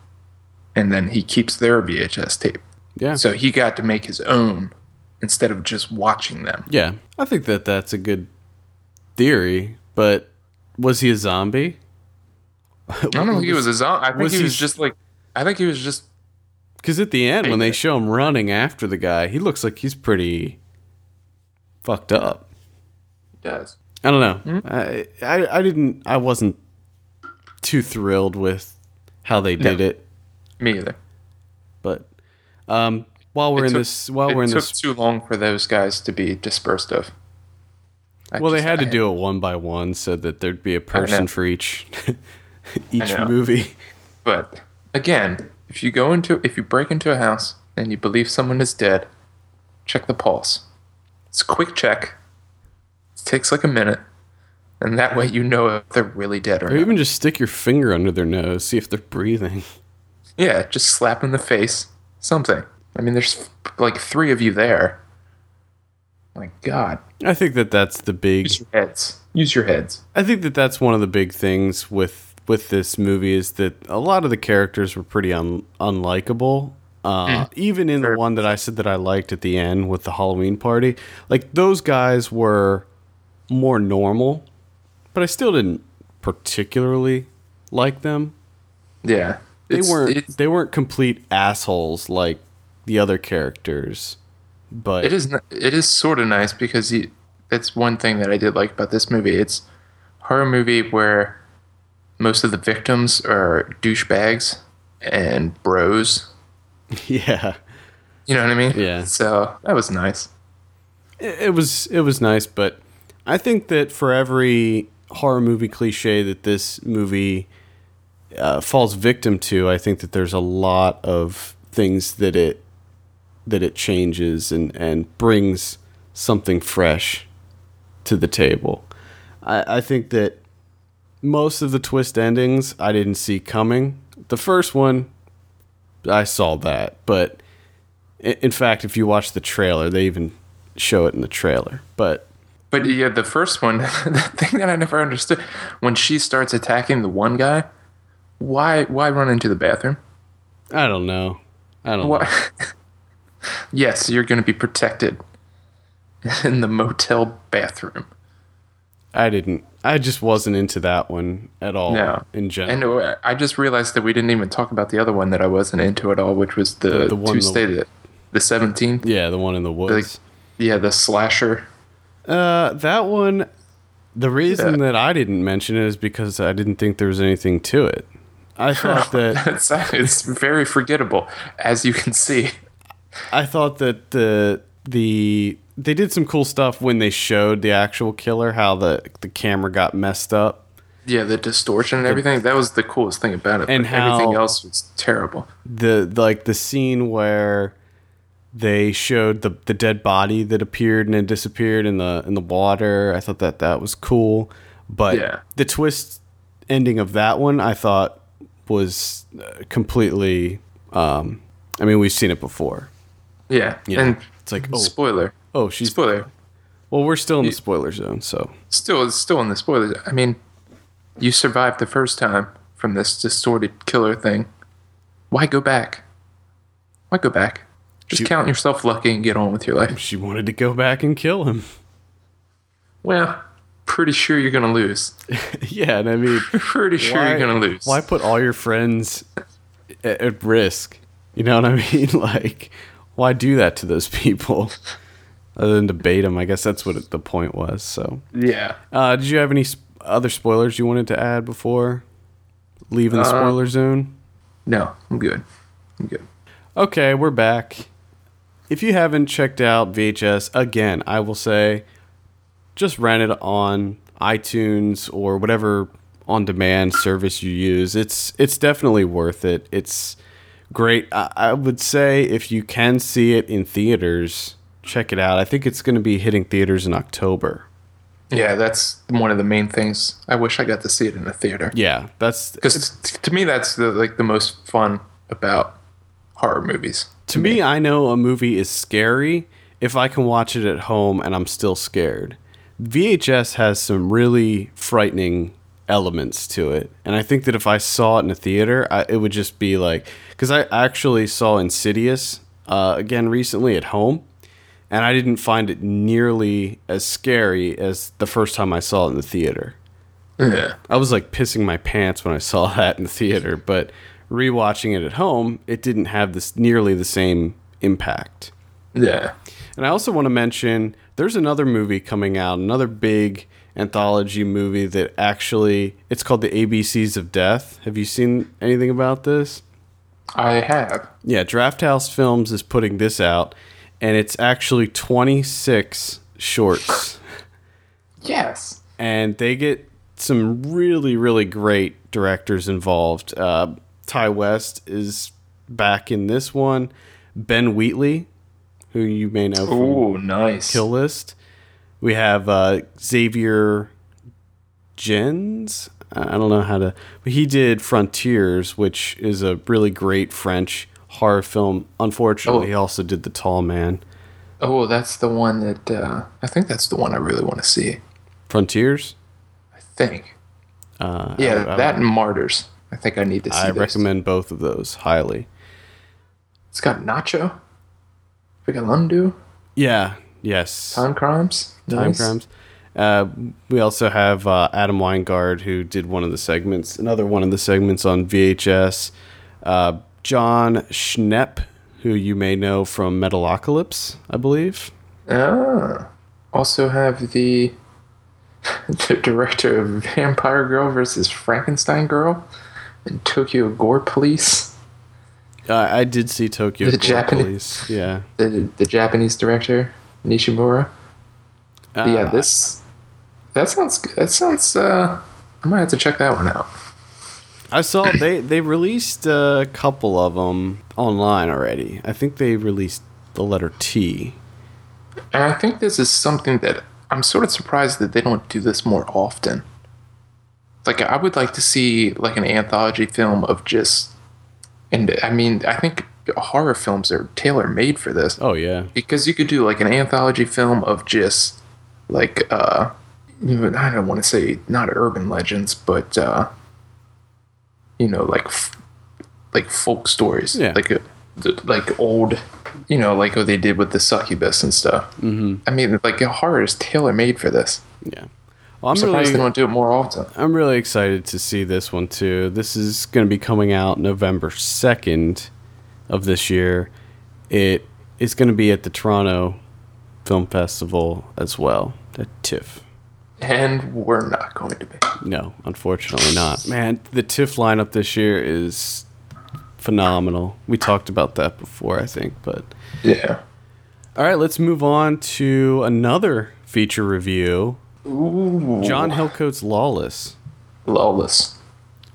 Speaker 5: and then he keeps their vhs tape
Speaker 4: Yeah.
Speaker 5: so he got to make his own instead of just watching them
Speaker 4: yeah. I think that that's a good theory, but was he a zombie?
Speaker 5: i don't think he (laughs) was a zombie i think
Speaker 4: was
Speaker 5: he
Speaker 4: he
Speaker 5: was
Speaker 4: s-
Speaker 5: just like i think he was just
Speaker 4: Because at the end, when they show him running after the guy, he looks like he's pretty fucked up.
Speaker 5: He does
Speaker 4: I don't know. I, I I didn't. I wasn't too thrilled with how they did
Speaker 5: No.
Speaker 4: it,
Speaker 5: me either
Speaker 4: but um, while we're
Speaker 5: It
Speaker 4: in
Speaker 5: took-
Speaker 4: this, while we're in
Speaker 5: took
Speaker 4: this,
Speaker 5: too long for those guys to be dispersed of. I
Speaker 4: well, they
Speaker 5: just-
Speaker 4: had to do it one by one so that there'd be a person for each (laughs) each movie.
Speaker 5: But again, if you go into if you break into a house and you believe someone is dead, check the pulse. It's a quick check. It takes like a minute, and that way you know if they're really dead or
Speaker 4: Or
Speaker 5: not.
Speaker 4: even just stick your finger under their nose, see if they're breathing.
Speaker 5: Yeah, just slap in the face. Something. I mean, there's like three of you there. My God,
Speaker 4: I think that that's the big.
Speaker 5: use your heads. Use your heads.
Speaker 4: I think that that's one of the big things with with this movie is that a lot of the characters were pretty un, unlikable. Uh, Even in the one that I said that I liked at the end with the Halloween party, like those guys were more normal, but I still didn't particularly like them.
Speaker 5: Yeah,
Speaker 4: They
Speaker 5: It's-
Speaker 4: weren't
Speaker 5: it's-
Speaker 4: they weren't complete assholes like the other characters. But
Speaker 5: it is it is sort of nice because you, that's one thing that I did like about this movie. It's a horror movie where most of the victims are douchebags and bros. (laughs)
Speaker 4: yeah.
Speaker 5: You know what I mean?
Speaker 4: Yeah.
Speaker 5: So that was nice.
Speaker 4: it was it was nice, but I think that for every horror movie cliche that this movie uh, falls victim to, I think that there's a lot of things that it that it changes and and brings something fresh to the table. I, I think that most of the twist endings I didn't see coming. The first one, I saw that, but in fact, if you watch the trailer, they even show it in the trailer. But
Speaker 5: But yeah, the first one, (laughs) the thing that I never understood, when she starts attacking the one guy, why why run into the bathroom?
Speaker 4: I don't know. I don't know.
Speaker 5: Why? (laughs) yes, you're going to be protected (laughs) in the motel bathroom.
Speaker 4: I didn't. I just wasn't into that one at all.
Speaker 5: No.
Speaker 4: in general.
Speaker 5: And I just realized that we didn't even talk about the other one that I wasn't into at all, which was the,
Speaker 4: The- the one-
Speaker 5: Tuesday, the, the 17th.
Speaker 4: yeah, the one in the woods.
Speaker 5: yeah, the slasher.
Speaker 4: uh, that one. The reason
Speaker 5: Yeah.
Speaker 4: that I didn't mention it is because I didn't think there was anything to it. I (laughs) thought that
Speaker 5: It's, it's very forgettable, as you can see.
Speaker 4: I thought that the the they did some cool stuff when they showed the actual killer, how the the camera got messed up.
Speaker 5: Yeah, the distortion and everything. That was the coolest thing about it.
Speaker 4: And
Speaker 5: but everything else was terrible.
Speaker 4: the like the scene where they showed the the dead body that appeared and then disappeared in the in the water. I thought that that was cool, but
Speaker 5: Yeah.
Speaker 4: the twist ending of that one I thought was uh, completely. Um, I mean, we've seen it before.
Speaker 5: Yeah,
Speaker 4: Yeah.
Speaker 5: and
Speaker 4: It's like, oh.
Speaker 5: spoiler.
Speaker 4: Oh, she's
Speaker 5: Spoiler.
Speaker 4: Well, we're still in the spoiler zone, so
Speaker 5: Still, still in the spoilers. I mean, you survived the first time from this distorted killer thing. Why go back? Why go back? Just
Speaker 4: She-
Speaker 5: count yourself lucky and get on with your life.
Speaker 4: she wanted to go back and kill him.
Speaker 5: Well, pretty sure you're gonna lose. (laughs)
Speaker 4: yeah, and I mean, (laughs)
Speaker 5: Pretty sure you're gonna lose.
Speaker 4: Why put all your friends at, at risk? You know what I mean? (laughs) Like, why do that to those people? Other than debate them, I guess that's what it, the point was. So,
Speaker 5: Yeah.
Speaker 4: uh, did you have any sp- other spoilers you wanted to add before leaving the
Speaker 5: Uh,
Speaker 4: spoiler zone?
Speaker 5: No, I'm good. I'm good.
Speaker 4: Okay, we're back. If you haven't checked out VHS, again, I will say just rent it on iTunes or whatever on demand service you use. It's it's definitely worth it. It's great. I, I would say if you can see it in theaters, check it out. I think it's going to be hitting theaters in October.
Speaker 5: Yeah, that's one of the main things. I wish I got to see it in a theater.
Speaker 4: Yeah, that's
Speaker 5: Because to me, that's the like the most fun about horror movies.
Speaker 4: To me, I know a movie is scary if I can watch it at home and I'm still scared. VHS has some really frightening elements to it. And I think that if I saw it in a theater, I, it would just be like, because I actually saw Insidious uh, again recently at home, and I didn't find it nearly as scary as the first time I saw it in the theater.
Speaker 5: Yeah.
Speaker 4: I was like pissing my pants when I saw (laughs) that in the theater, but rewatching it at home, it didn't have this nearly the same impact.
Speaker 5: Yeah.
Speaker 4: And I also want to mention there's another movie coming out, another big anthology movie that actually it's called The ABCs of Death. Have you seen anything about this?
Speaker 5: I have.
Speaker 4: Yeah, Draft House Films is putting this out and it's actually 26 shorts
Speaker 5: Yes.
Speaker 4: and they get some really really great directors involved. Uh, Ti West is back in this one. Ben Wheatley, who you may know from
Speaker 5: Ooh, nice.
Speaker 4: Kill List. We have uh, Xavier Gens. I don't know how to, but he did Frontiers, which is a really great French horror film. Unfortunately,
Speaker 5: Oh.
Speaker 4: he also did The Tall Man.
Speaker 5: Oh, that's the one that uh, I think that's the one I really want to see.
Speaker 4: Frontiers.
Speaker 5: I think.
Speaker 4: Uh,
Speaker 5: Yeah,
Speaker 4: I, I-
Speaker 5: that and Martyrs. I think I need to see.
Speaker 4: I
Speaker 5: those.
Speaker 4: recommend both of those highly.
Speaker 5: It's got Nacho, Vigalondo,
Speaker 4: Yeah. Yes.
Speaker 5: Time Crimes.
Speaker 4: Time
Speaker 5: Nice.
Speaker 4: Crimes. Uh, we also have uh, Adam Wingard, who did one of the segments, another one of the segments on VHS. Uh, Jon Schnepp, who you may know from Metalocalypse, I believe.
Speaker 5: Ah. Also have the (laughs) the director of Vampire Girl versus Frankenstein Girl and Tokyo Gore Police.
Speaker 4: Uh, I did see Tokyo
Speaker 5: The
Speaker 4: Gore
Speaker 5: Japanese-
Speaker 4: Police. Yeah. (laughs)
Speaker 5: The the Japanese director Nishimura. But yeah,
Speaker 4: Uh,
Speaker 5: this that sounds that sounds. uh I might have to check that one out.
Speaker 4: I saw they they released a couple of them online already. I think they released the letter T.
Speaker 5: And I think this is something that I'm sort of surprised that they don't do this more often. Like I would like to see like an anthology film of just and I mean I think horror films are tailor made for this.
Speaker 4: Oh yeah.
Speaker 5: Because you could do like an anthology film of just like uh I don't want to say not urban legends, but uh you know like f- like folk stories.
Speaker 4: Yeah.
Speaker 5: Like uh, th- like old you know, like what they did with the succubus and stuff. Mm-hmm. I mean, like horror is tailor made for this.
Speaker 4: Yeah. Well, I'm
Speaker 5: Surprised they don't do it more often.
Speaker 4: I'm really excited to see this one too. This is going to be coming out November 2nd of this year. It is going to be at the Toronto Film Festival as well, at TIFF.
Speaker 5: And we're not going to be.
Speaker 4: No, unfortunately not. Man, the TIFF lineup this year is phenomenal. We talked about that before, I think, but
Speaker 5: Yeah.
Speaker 4: all right, let's move on to another feature review.
Speaker 5: Ooh.
Speaker 4: John Hillcoat's Lawless.
Speaker 5: Lawless.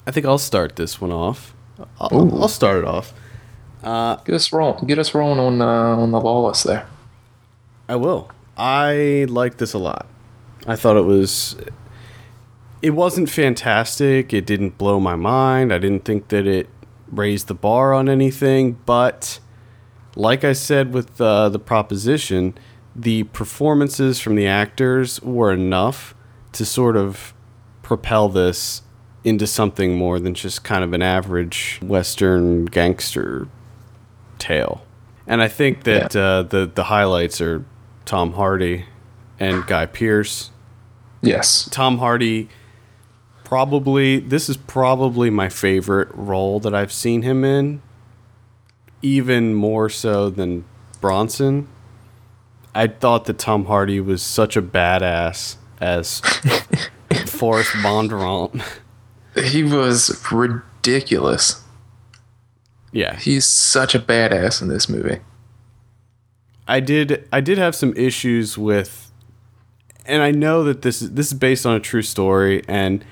Speaker 4: I think I'll start this one off. I'll, I'll start it off.
Speaker 5: Uh, get us rolling. Get us rolling on uh, on the lawless there.
Speaker 4: I will. I like this a lot. I thought it was. It wasn't fantastic. It didn't blow my mind. I didn't think that it raised the bar on anything. But, like I said with uh, the proposition, the performances from the actors were enough to sort of propel this into something more than just kind of an average Western gangster tale. And I think that
Speaker 5: Yeah.
Speaker 4: uh, the the highlights are Tom Hardy and Guy Pearce.
Speaker 5: Yes.
Speaker 4: Tom Hardy probably this is probably my favorite role that I've seen him in even more so than Bronson. I thought that Tom Hardy was such a badass as (laughs) Forrest Bondurant.
Speaker 5: He was ridiculous.
Speaker 4: yeah.
Speaker 5: He's such a badass in this movie.
Speaker 4: I did I did have some issues with and I know that this is this is based on a true story and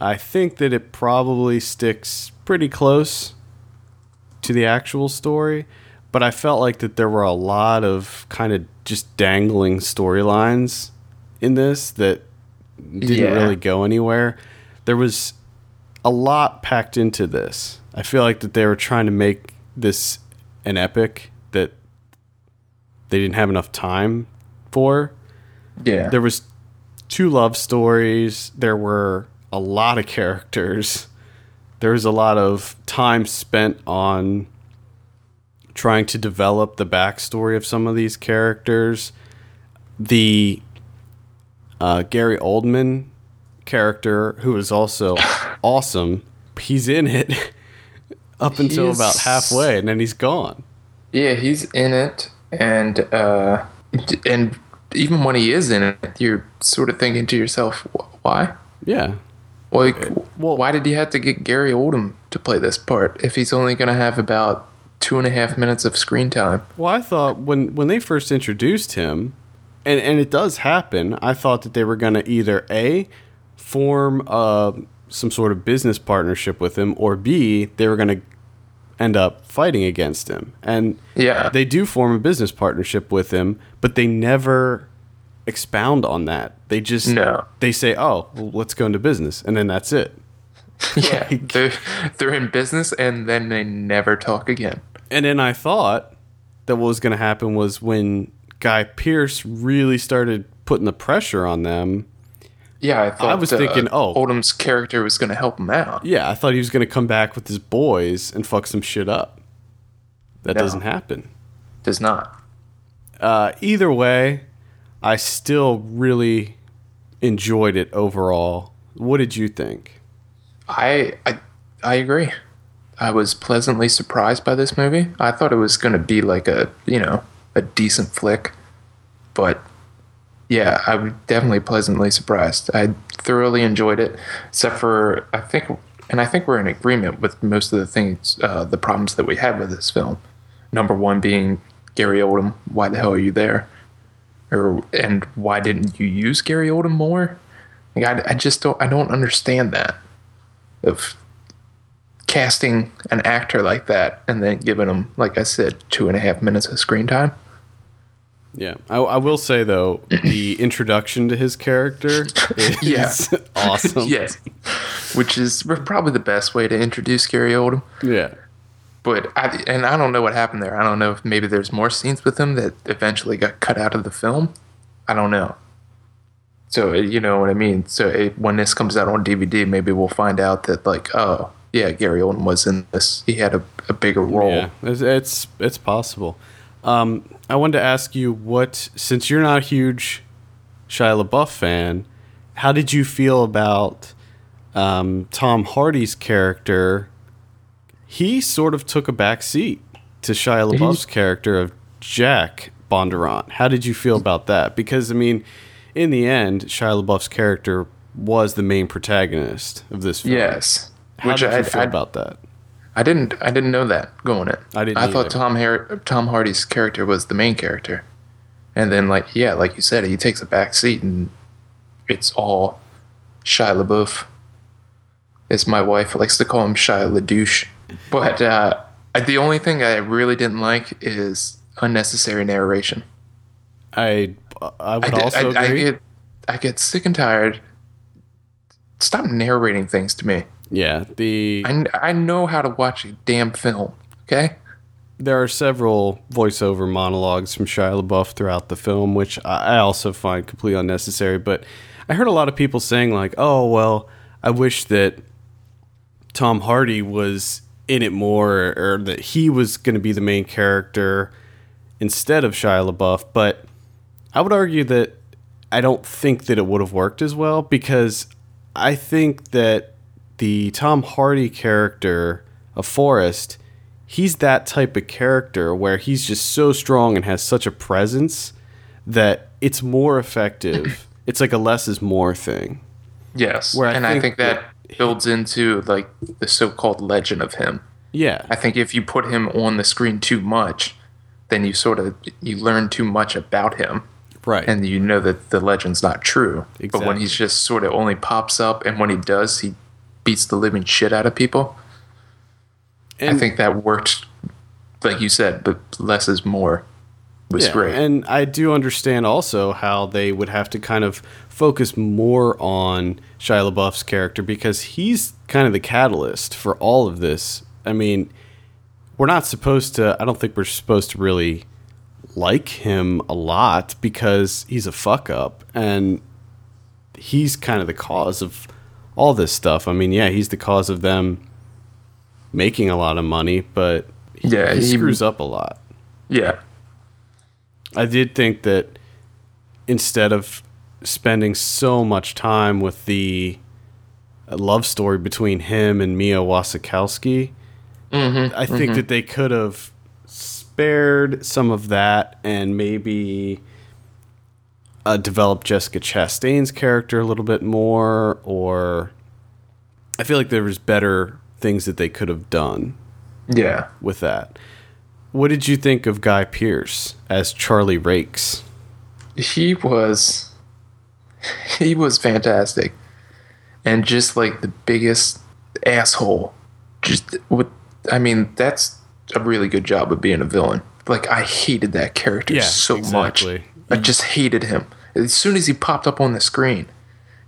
Speaker 4: I think that it probably sticks pretty close to the actual story, but I felt like that there were a lot of kind of just dangling storylines in this that didn't
Speaker 5: Yeah.
Speaker 4: really go anywhere. There was a lot packed into this. I feel like that they were trying to make this an epic that they didn't have enough time for.
Speaker 5: Yeah.
Speaker 4: There was two love stories. There were a lot of characters. There was a lot of time spent on trying to develop the backstory of some of these characters. The uh, Gary Oldman character, who is also (laughs) awesome, he's in it (laughs) up until
Speaker 5: He's-
Speaker 4: about halfway, and then he's gone.
Speaker 5: Yeah, he's in it, and uh, and even when he is in it, you're sort of thinking to yourself, why?
Speaker 4: Yeah,
Speaker 5: Like,
Speaker 4: well-
Speaker 5: why did he have to get Gary Oldman to play this part if he's only going to have about two and a half minutes of screen time?
Speaker 4: Well, I thought when when they first introduced him, and and it does happen. I thought that they were going to either a form uh, some sort of business partnership with him, or b they were going to end up fighting against him. And
Speaker 5: Yeah.
Speaker 4: they do form a business partnership with him, but they never expound on that. They just
Speaker 5: No.
Speaker 4: they say, "Oh, well, let's go into business," and then that's it. (laughs)
Speaker 5: Yeah, they're they're in business, and then they never talk again.
Speaker 4: And then I thought that what was going to happen was when Guy Pearce really started putting the pressure on them.
Speaker 5: Yeah, I thought I
Speaker 4: was
Speaker 5: uh,
Speaker 4: thinking, oh.
Speaker 5: Oldman's character was going to help him out.
Speaker 4: Yeah, I thought he was going to come back with his boys and fuck some shit up. That
Speaker 5: No.
Speaker 4: doesn't happen.
Speaker 5: Does not.
Speaker 4: Uh, either way, I still really enjoyed it overall. What did you think?
Speaker 5: I I I agree. I was pleasantly surprised by this movie. I thought it was going to be like a you know a decent flick, but yeah, I was definitely pleasantly surprised. I thoroughly enjoyed it, except for I think, and I think we're in agreement with most of the things, uh, the problems that we had with this film. Number one being Gary Oldman. Why the hell are you there? Or and why didn't you use Gary Oldman more? Like, I, I just don't I don't understand that of casting an actor like that and then giving him, like I said, two and a half minutes of screen time.
Speaker 4: Yeah, I, I will say though, the (clears throat) introduction to his character (laughs) is
Speaker 5: Yeah. (laughs)
Speaker 4: awesome.
Speaker 5: yes, which is probably the best way to introduce Gary Oldman.
Speaker 4: yeah.
Speaker 5: But I and I don't know what happened there. I don't know if maybe there's more scenes with him that eventually got cut out of the film. I don't know. So uh, you know what I mean. So it, when this comes out on DVD, maybe we'll find out that like, oh yeah, Gary Oldman was in this. He had a, a bigger role.
Speaker 4: Yeah, it's it's, it's possible. Um, I wanted to ask you what, since you're not a huge Shia LaBeouf fan, how did you feel about um, Tom Hardy's character? He sort of took a back seat to Shia LaBeouf's character of Jack Bondurant. How did you feel about that? Because I mean, in the end, Shia LaBeouf's character was the main protagonist of this film.
Speaker 5: Yes.
Speaker 4: How
Speaker 5: Which
Speaker 4: did you
Speaker 5: I,
Speaker 4: feel
Speaker 5: I,
Speaker 4: about that?
Speaker 5: I didn't I didn't know that going in.
Speaker 4: I didn't
Speaker 5: I thought
Speaker 4: either.
Speaker 5: Tom Har- Tom Hardy's character was the main character, and then like yeah, like you said, he takes a back seat and it's all Shia LaBeouf. As my wife likes to call him Shia LaDouche. But uh, the only thing I really didn't like is unnecessary narration.
Speaker 4: I I would
Speaker 5: I, did-
Speaker 4: also
Speaker 5: I, I
Speaker 4: agree.
Speaker 5: get I get sick and tired. Stop narrating things to me.
Speaker 4: Yeah, the
Speaker 5: I, I know how to watch a damn film. Okay.
Speaker 4: there are several voiceover monologues from Shia LaBeouf throughout the film, which I I also find completely unnecessary. But I heard a lot of people saying like, "Oh, well, I wish that Tom Hardy was in it more, or that he was going to be the main character instead of Shia LaBeouf." But I would argue that I don't think that it would have worked as well because I think that the Tom Hardy character of Forrest, he's that type of character where he's just so strong and has such a presence that it's more effective. (clears throat) it's like a less is more thing.
Speaker 5: Yes.
Speaker 4: Where I
Speaker 5: and I
Speaker 4: think
Speaker 5: think that builds into like the so-called legend of him.
Speaker 4: Yeah.
Speaker 5: I think if you put him on the screen too much, then you sort of you learn too much about him
Speaker 4: right.
Speaker 5: and you know that the legend's not true. But when he's just sort of only pops up and when he does, he beats the living shit out of people. I think that worked like you said, but less is more was
Speaker 4: Yeah,
Speaker 5: great.
Speaker 4: And I do understand also how they would have to kind of focus more on Shia LaBeouf's character because he's kind of the catalyst for all of this. I mean, we're not supposed to, I don't think we're supposed to really like him a lot because he's a fuck up and he's kind of the cause of all this stuff. I mean, yeah, he's the cause of them making a lot of money, but he,
Speaker 5: Yeah,
Speaker 4: he
Speaker 5: he-
Speaker 4: screws up a lot.
Speaker 5: yeah.
Speaker 4: I did think that instead of spending so much time with the love story between him and Mia Wasikowska, mm-hmm, I think mm-hmm. that they could have spared some of that and maybe uh, developed Jessica Chastain's character a little bit more, or I feel like there was better things that they could have done
Speaker 5: Yeah.
Speaker 4: with that. What did you think of Guy Pearce as Charlie Rakes?
Speaker 5: he was he was fantastic and just like the biggest asshole just with i mean that's a really good job of being a villain like i hated that character
Speaker 4: Yeah,
Speaker 5: so
Speaker 4: exactly.
Speaker 5: much i just hated him as soon as he popped up on the screen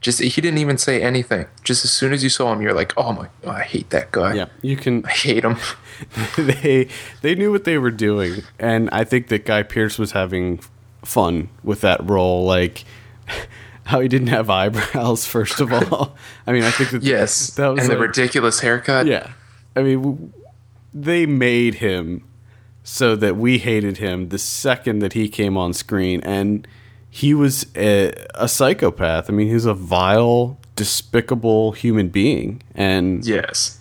Speaker 5: just he didn't even say anything just as soon as you saw him you're like oh my oh, i hate that guy
Speaker 4: Yeah, you can.
Speaker 5: i hate him (laughs)
Speaker 4: They they knew what they were doing, and I think that Guy Pearce was having fun with that role. Like (laughs) how he didn't have eyebrows. (laughs) First of all, I mean, I think that
Speaker 5: yes
Speaker 4: that was
Speaker 5: and the ridiculous haircut
Speaker 4: Yeah, I mean, they made him so that we hated him the second that he came on screen, and he was a, a psychopath. I mean, he's a vile, despicable human being, and
Speaker 5: yes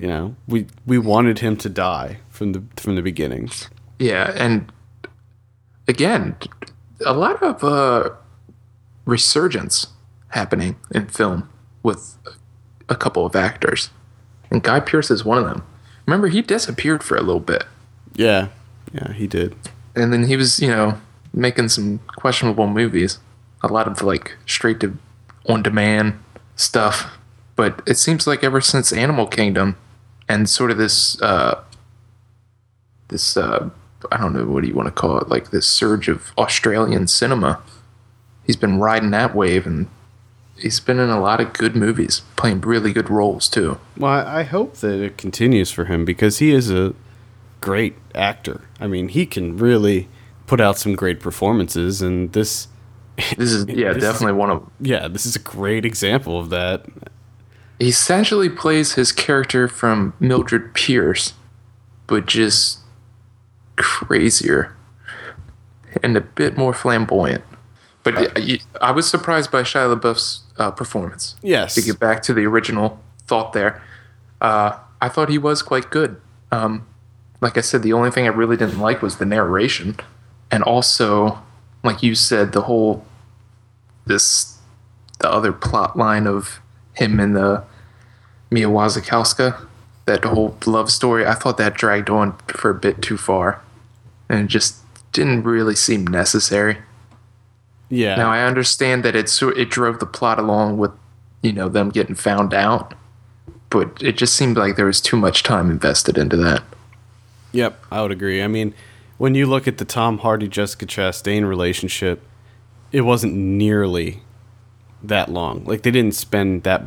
Speaker 4: you know, we we wanted him to die from the from the beginning.
Speaker 5: Yeah, and again, a lot of uh, resurgence happening in film with a couple of actors, and Guy Pearce is one of them. Remember, he disappeared for a little bit,
Speaker 4: Yeah, yeah, he did.
Speaker 5: and then he was, you know, making some questionable movies. A lot of like straight to on demand stuff. But it seems like ever since Animal Kingdom and sort of this uh this uh I don't know what do you want to call it, like this surge of Australian cinema. He's been riding that wave and he's been in a lot of good movies, playing really good roles too.
Speaker 4: Well, I I hope that it continues for him because he is a great actor. I mean, he can really put out some great performances, and this, (laughs)
Speaker 5: This is yeah, (laughs)
Speaker 4: This is-
Speaker 5: definitely one of
Speaker 4: yeah, this is a great example of that.
Speaker 5: he essentially plays his character from Mildred Pierce, but just crazier and a bit more flamboyant. But I was surprised by Shia LaBeouf's uh, performance.
Speaker 4: Yes,
Speaker 5: To get back to the original thought there, uh, I thought he was quite good. Um, like I said, the only thing I really didn't like was the narration, and also, like you said, the whole this the other plot line of him and the Mia Wasikowska, that whole love story. I thought that dragged on for a bit too far, and it just didn't really seem necessary.
Speaker 4: yeah.
Speaker 5: Now I understand that it's it drove the plot along with you know them getting found out, but it just seemed like there was too much time invested into that.
Speaker 4: Yep, I would agree. I mean, when you look at the Tom Hardy Jessica Chastain relationship, it wasn't nearly that long. Like they didn't spend that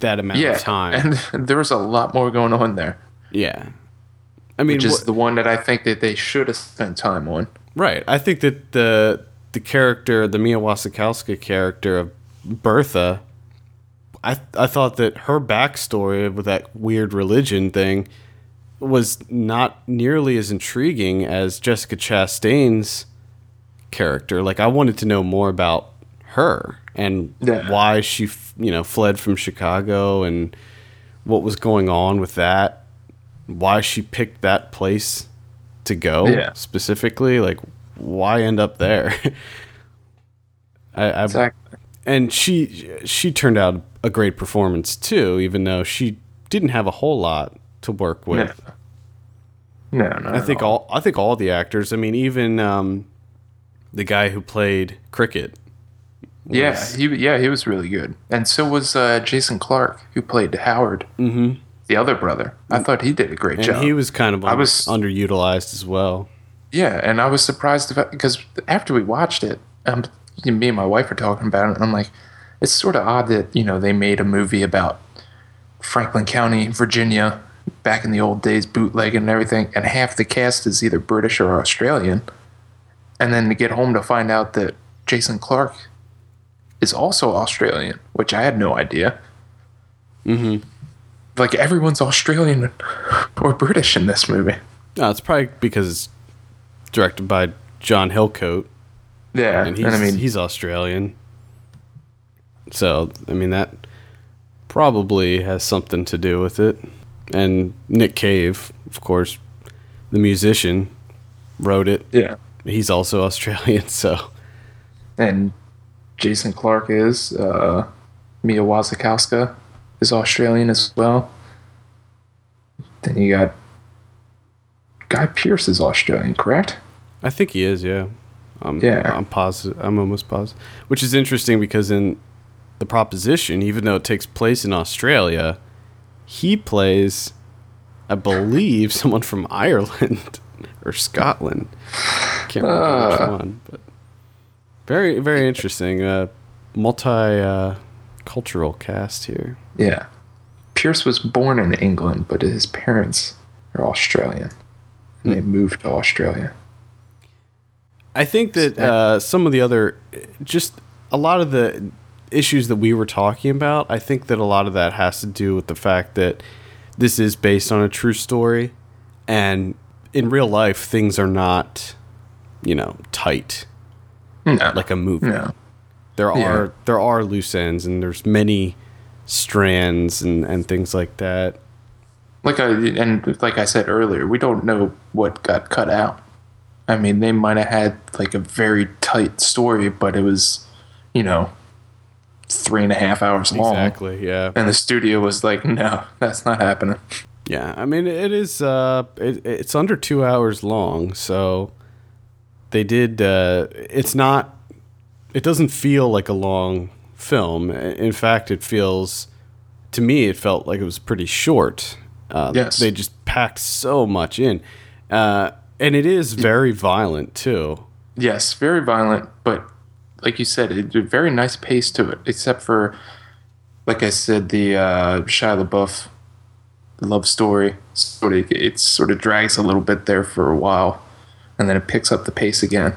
Speaker 4: that amount
Speaker 5: Yeah,
Speaker 4: of time.
Speaker 5: and (laughs) there was a lot more going on there,
Speaker 4: yeah. I mean,
Speaker 5: which is
Speaker 4: wh-
Speaker 5: the one that I think that they should have spent time on.
Speaker 4: right. I think that the the character, the Mia Wasikowska character of Bertha, I I thought that her backstory with that weird religion thing was not nearly as intriguing as Jessica Chastain's character. Like I wanted to know more about her and
Speaker 5: Yeah.
Speaker 4: why she, f- you know, fled from Chicago and what was going on with that. Why she picked that place to go
Speaker 5: Yeah.
Speaker 4: specifically. Like why end up there? (laughs) I, I
Speaker 5: Exactly.
Speaker 4: and she she turned out a great performance too, even though she didn't have a whole lot to work with.
Speaker 5: No, no.
Speaker 4: no I think all I think all the actors. I mean, even um, the guy who played Cricket.
Speaker 5: Yeah, he yeah he was really good, and so was uh, Jason Clarke, who played Howard, mm-hmm. the other brother. I thought he did a great
Speaker 4: and
Speaker 5: job.
Speaker 4: he was kind of
Speaker 5: I
Speaker 4: un-
Speaker 5: was-
Speaker 4: underutilized as well.
Speaker 5: Yeah, and I was surprised about because after we watched it, um, me and my wife were talking about it, and I'm like, it's sort of odd that you know they made a movie about Franklin County, Virginia, back in the old days, bootlegging and everything, and half the cast is either British or Australian, and then to get home to find out that Jason Clarke is also Australian, which I had no idea. Mm-hmm. Like everyone's Australian (laughs) or British in this movie.
Speaker 4: No, it's probably because it's directed by John Hillcoat,
Speaker 5: Yeah,
Speaker 4: and he's
Speaker 5: and I mean,
Speaker 4: he's Australian. So I mean that probably has something to do with it. And Nick Cave, of course, the musician, wrote it.
Speaker 5: yeah.
Speaker 4: He's also Australian, (laughs) so
Speaker 5: and Jason Clarke is. Uh, Mia Wasikowska is Australian as well. Then you got Guy Pearce is Australian, correct?
Speaker 4: I think he is. Yeah. I'm,
Speaker 5: Yeah.
Speaker 4: I'm positive. I'm almost positive. Which is interesting because in the proposition, even though it takes place in Australia, he plays, I believe, (laughs) someone from Ireland or Scotland. Can't remember which one, but very, very interesting. Uh, multi uh, cultural cast here.
Speaker 5: Yeah. Pearce was born in England, but his parents are Australian. And they moved to Australia.
Speaker 4: I think that uh, some of the other, just a lot of the issues that we were talking about, I think that a lot of that has to do with the fact that this is based on a true story, and in real life, things are not, you know, tight
Speaker 5: No.
Speaker 4: like a movie.
Speaker 5: no.
Speaker 4: There
Speaker 5: Yeah.
Speaker 4: are there are loose ends, and there's many strands and and things like that.
Speaker 5: like I and like I said earlier, we don't know what got cut out. I mean, they might have had like a very tight story, but it was, you know, three and a half hours long.
Speaker 4: Exactly. Yeah.
Speaker 5: And the studio was like, "No, that's not happening."
Speaker 4: Yeah, I mean it is. Uh, it, it's under two hours long, so they did. Uh, it's not. It doesn't feel like a long film. In fact, it feels. To me, it felt like it was pretty short. Uh,
Speaker 5: Yes.
Speaker 4: they just packed so much in, uh, and it is very violent too.
Speaker 5: Yes, very violent, but like you said, it a very nice pace to it. Except for, like I said, the uh, Shia LaBeouf love story sort of it sort of drags a little bit there for a while, and then it picks up the pace again.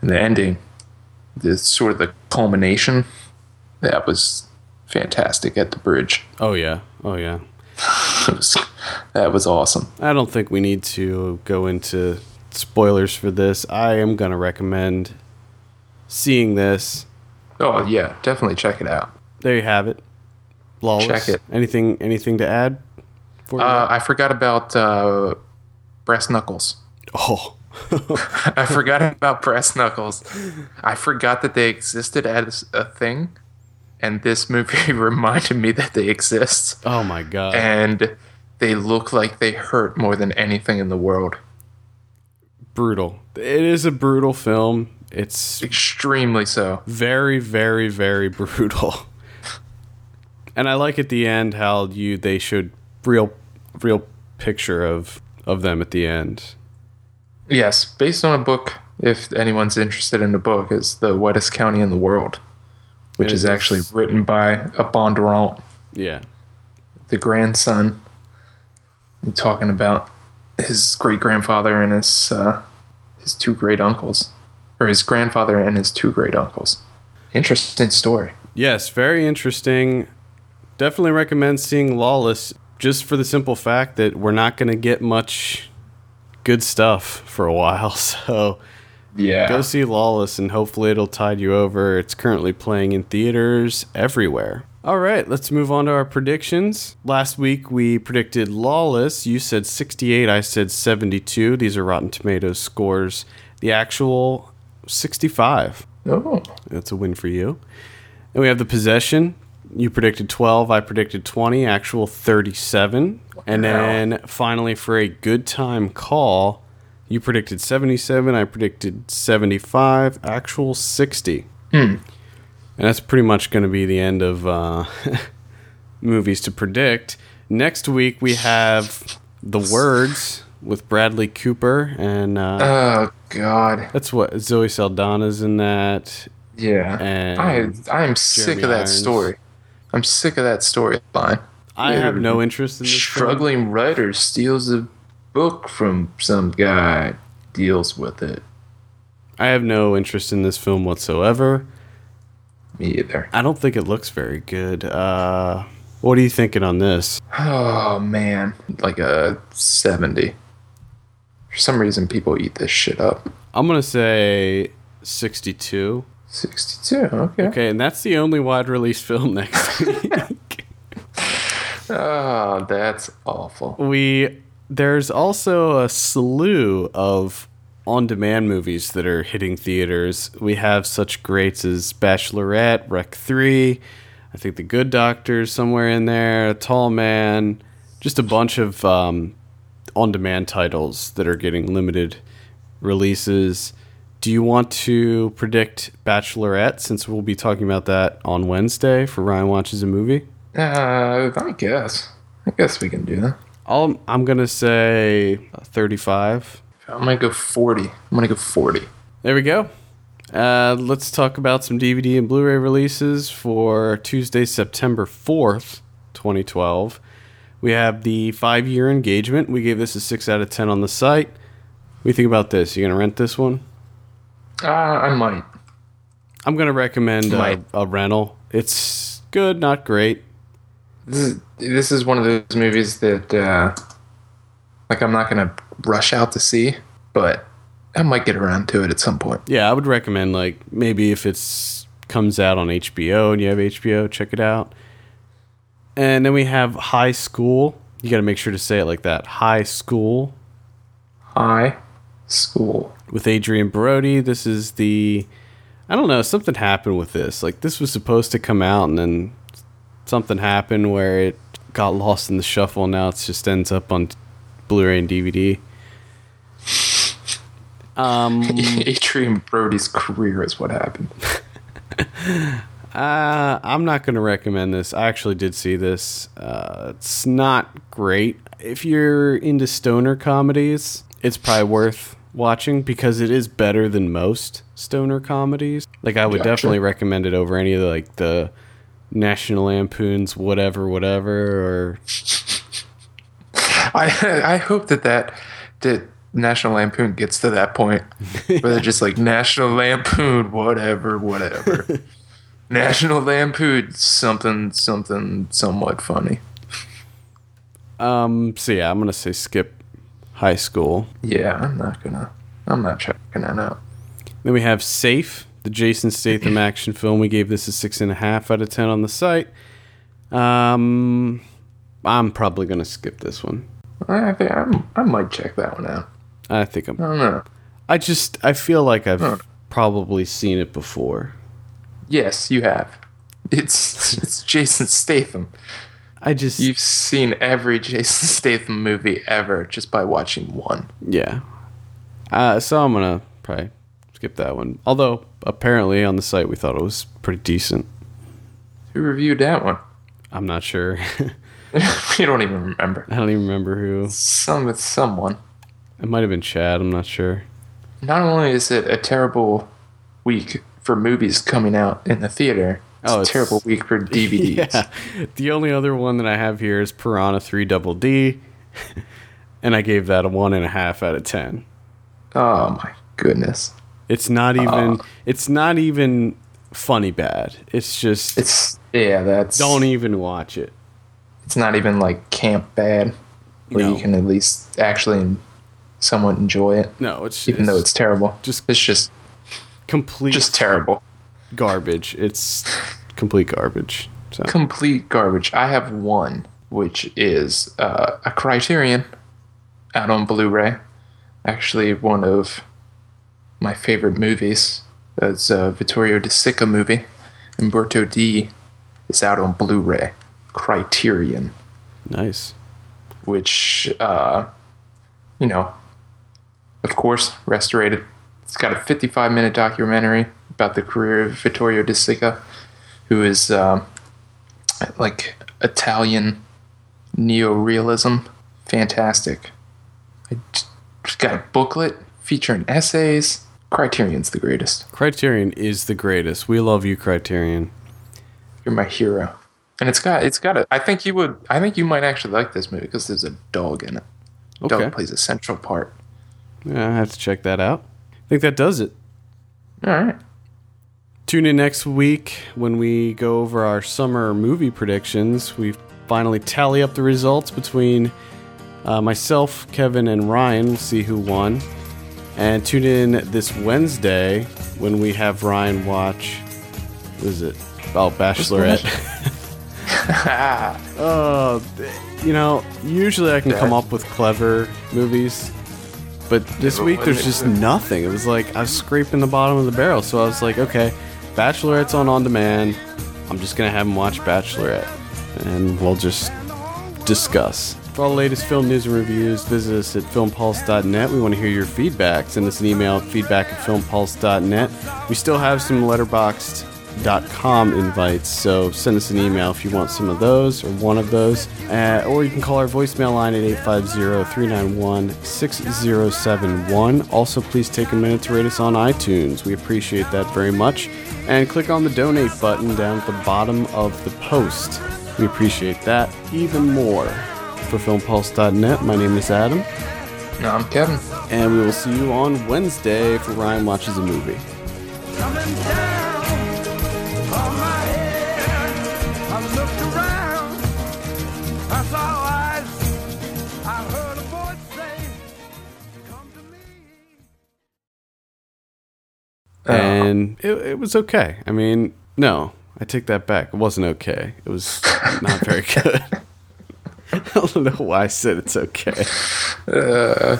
Speaker 5: And the ending, the sort of the culmination, that was fantastic at the bridge.
Speaker 4: Oh yeah, oh yeah. (laughs)
Speaker 5: Was, that was awesome.
Speaker 4: I don't think we need to go into spoilers for this. I am gonna recommend seeing this.
Speaker 5: Oh yeah, definitely check it out.
Speaker 4: There you have it. Lawless.
Speaker 5: Check it.
Speaker 4: Anything anything to add? For
Speaker 5: Uh, I forgot about uh, brass knuckles.
Speaker 4: oh. (laughs)
Speaker 5: I forgot about brass knuckles. I forgot that they existed as a thing, and this movie (laughs) reminded me that they exist.
Speaker 4: Oh my god.
Speaker 5: And they look like they hurt more than anything in the world.
Speaker 4: brutal. It is a brutal film. It's
Speaker 5: Extremely so.
Speaker 4: very, very, very brutal. And I like at the end how you they showed real real picture of of them at the end.
Speaker 5: Yes, based on a book. If anyone's interested in the book, is the wettest county in the world, which is
Speaker 4: is.
Speaker 5: actually written by a Bondurant,
Speaker 4: Yeah.
Speaker 5: the grandson, and talking about his great grandfather and his uh, his two great uncles, or his grandfather and his two great uncles. Interesting story.
Speaker 4: Yes, very interesting. Definitely recommend seeing Lawless just for the simple fact that we're not going to get much good stuff for a while. (laughs) So
Speaker 5: Yeah.
Speaker 4: go see Lawless and hopefully it'll tide you over. It's currently playing in theaters everywhere. All right, let's move on to our predictions. Last week we predicted Lawless. You said 68, I said 72. These are Rotten Tomatoes scores. The actual 65.
Speaker 5: Oh.
Speaker 4: That's a win for you. And we have the possession. You predicted 12, I predicted 20, actual 37. And then finally, for a good time call, you predicted 77, I predicted 75, actual 60. And that's pretty much going to be the end of uh, (laughs) movies to predict. Next week, we have The Words with Bradley Cooper. And uh,
Speaker 5: Oh God.
Speaker 4: that's what Zoe Saldana's in that.
Speaker 5: Yeah.
Speaker 4: And
Speaker 5: I I am sick of that
Speaker 4: Irons.
Speaker 5: story. I'm sick of that storyline.
Speaker 4: I have no interest in this. film.
Speaker 5: Struggling writer steals a book from some guy, deals with it.
Speaker 4: I have no interest in this film whatsoever.
Speaker 5: Me either.
Speaker 4: I don't think it looks very good. Uh, what are you thinking on this?
Speaker 5: Oh man, like a seventy. For some reason, people eat this shit up.
Speaker 4: I'm gonna say 62.
Speaker 5: Sixty-two. Okay.
Speaker 4: Okay, and that's the only wide release film (laughs) next week.
Speaker 5: Oh, that's awful.
Speaker 4: we there's also a slew of on-demand movies that are hitting theaters. We have such greats as Bachelorette, Rec 3, I think The Good Doctor somewhere in there, Tall Man, just a bunch of um, on-demand titles that are getting limited releases. Do you want to predict Bachelorette since we'll be talking about that on Wednesday for Ryan watches a movie?
Speaker 5: Uh, I guess. I guess we can do that.
Speaker 4: I'll, I'm gonna say 35.
Speaker 5: I'm gonna go forty. I'm gonna go forty.
Speaker 4: There we go. Uh, let's talk about some DVD and Blu-ray releases for Tuesday, September 4th, 2012. We have the five-year engagement. We gave this a six out of ten on the site. What do you think about this? You gonna rent this one?
Speaker 5: Uh, I might.
Speaker 4: I'm gonna recommend
Speaker 5: Might.
Speaker 4: a rental. It's good, not great.
Speaker 5: This is this is one of those movies that uh, like I'm not gonna rush out to see, but I might get around to it at some point.
Speaker 4: Yeah, I would recommend like maybe if it's comes out on HBO and you have HBO, check it out. And then we have High School. You got to make sure to say it like that. High School
Speaker 5: High school.
Speaker 4: with Adrien Brody. This is the I don't know, something happened with this. Like this was supposed to come out and then something happened where it got lost in the shuffle and now it just ends up on Blu-ray and DVD. (laughs) Um
Speaker 5: Adrien Brody's career is what happened. (laughs)
Speaker 4: Uh, I'm not going to recommend this. I actually did see this. Uh, it's not great. If you're into stoner comedies, it's probably worth watching because it is better than most stoner comedies. Like I would
Speaker 5: Gotcha.
Speaker 4: definitely recommend it over any of the, like the National Lampoons, whatever, whatever, or (laughs)
Speaker 5: I I hope that that that National Lampoon gets to that point where they're just like National Lampoon, whatever, whatever. (laughs) National Lampoon, something, something, somewhat funny.
Speaker 4: um. So yeah, I'm gonna say skip high school.
Speaker 5: Yeah, I'm not gonna. I'm not checking that out.
Speaker 4: Then we have Safe, the Jason Statham action film. We gave this a six and a half out of ten on the site. Um, I'm probably gonna skip this one.
Speaker 5: I think I'm, I might check that one out.
Speaker 4: I think I'm.
Speaker 5: I don't know.
Speaker 4: I just I feel like I've
Speaker 5: Huh.
Speaker 4: probably seen it before.
Speaker 5: Yes, you have. It's (laughs) it's Jason Statham.
Speaker 4: I just
Speaker 5: You've seen every Jason Statham movie ever just by watching one.
Speaker 4: yeah. Uh, so I'm gonna probably skip that one. Although apparently on the site we thought it was pretty decent.
Speaker 5: Who reviewed that one?
Speaker 4: I'm not sure. (laughs) (laughs)
Speaker 5: you don't even remember.
Speaker 4: I don't even remember who.
Speaker 5: Some with someone.
Speaker 4: It might have been Chad. I'm not sure.
Speaker 5: Not only is it a terrible week for movies coming out in the theater, it's
Speaker 4: Oh,
Speaker 5: a
Speaker 4: it's-
Speaker 5: terrible week for (laughs) DVDs.
Speaker 4: Yeah. The only other one that I have here is Piranha 3 Double D. (laughs) and I gave that a one and a half out of ten.
Speaker 5: Oh my goodness.
Speaker 4: It's not uh, even it's not even funny bad. It's just
Speaker 5: It's yeah, that's
Speaker 4: don't even watch it.
Speaker 5: it's not even like camp bad where
Speaker 4: No.
Speaker 5: you can at least actually somewhat enjoy it.
Speaker 4: No, it's
Speaker 5: Even though it's terrible.
Speaker 4: just-
Speaker 5: it's just
Speaker 4: complete
Speaker 5: just terrible.
Speaker 4: garbage. It's complete garbage. So
Speaker 5: Complete garbage. I have one, which is uh, a Criterion out on Blu-ray. Actually, one of my favorite movies. That's a Vittorio De Sica movie. Umberto D is out on Blu-ray. Criterion,
Speaker 4: nice.
Speaker 5: which uh, you know, of course, restorated. It's got a 55-minute documentary about the career of Vittorio De Sica, who is um, like Italian neorealism. Fantastic. It's got a booklet featuring essays. Criterion's the greatest.
Speaker 4: Criterion is the greatest. We love you, Criterion.
Speaker 5: You're my hero. And it's got it's got a I think you would I think you might actually like this movie because there's a dog in it.
Speaker 4: Okay.
Speaker 5: Dog plays a central part.
Speaker 4: Yeah, I have to check that out. I think that does it.
Speaker 5: All right.
Speaker 4: Tune in next week when we go over our summer movie predictions. We finally tally up the results between uh, myself, Kevin, and Ryan. We'll see who won. And tune in this Wednesday when we have Ryan watch. What is it? Oh, Bachelorette. (laughs) (laughs) Oh, you know, usually I can come up with clever movies, but this week there's just nothing. It was like I was scraping the bottom of the barrel, so I was like, okay, Bachelorette's on on demand. I'm just gonna have him watch Bachelorette, and we'll just discuss. For all the latest film news and reviews, visit us at filmpulse.net. We want to hear your feedback. Send us an email at feedback at filmpulse.net. We still have some letterboxd.com invites, so send us an email if you want some of those or one of those. Uh, or you can call our voicemail line at 850-391-6071. Also, please take a minute to rate us on iTunes. We appreciate that very much. And click on the donate button down at the bottom of the post. We appreciate that even more. For filmpulse.net, my name is Adam,
Speaker 5: No, I'm Kevin.
Speaker 4: and we will see you on Wednesday for Ryan Watches a Movie.
Speaker 1: Oh.
Speaker 4: And it, it was okay. I mean, no, I take that back. It wasn't okay. It was not very (laughs) good. (laughs) I don't know why I said it's okay. Uh.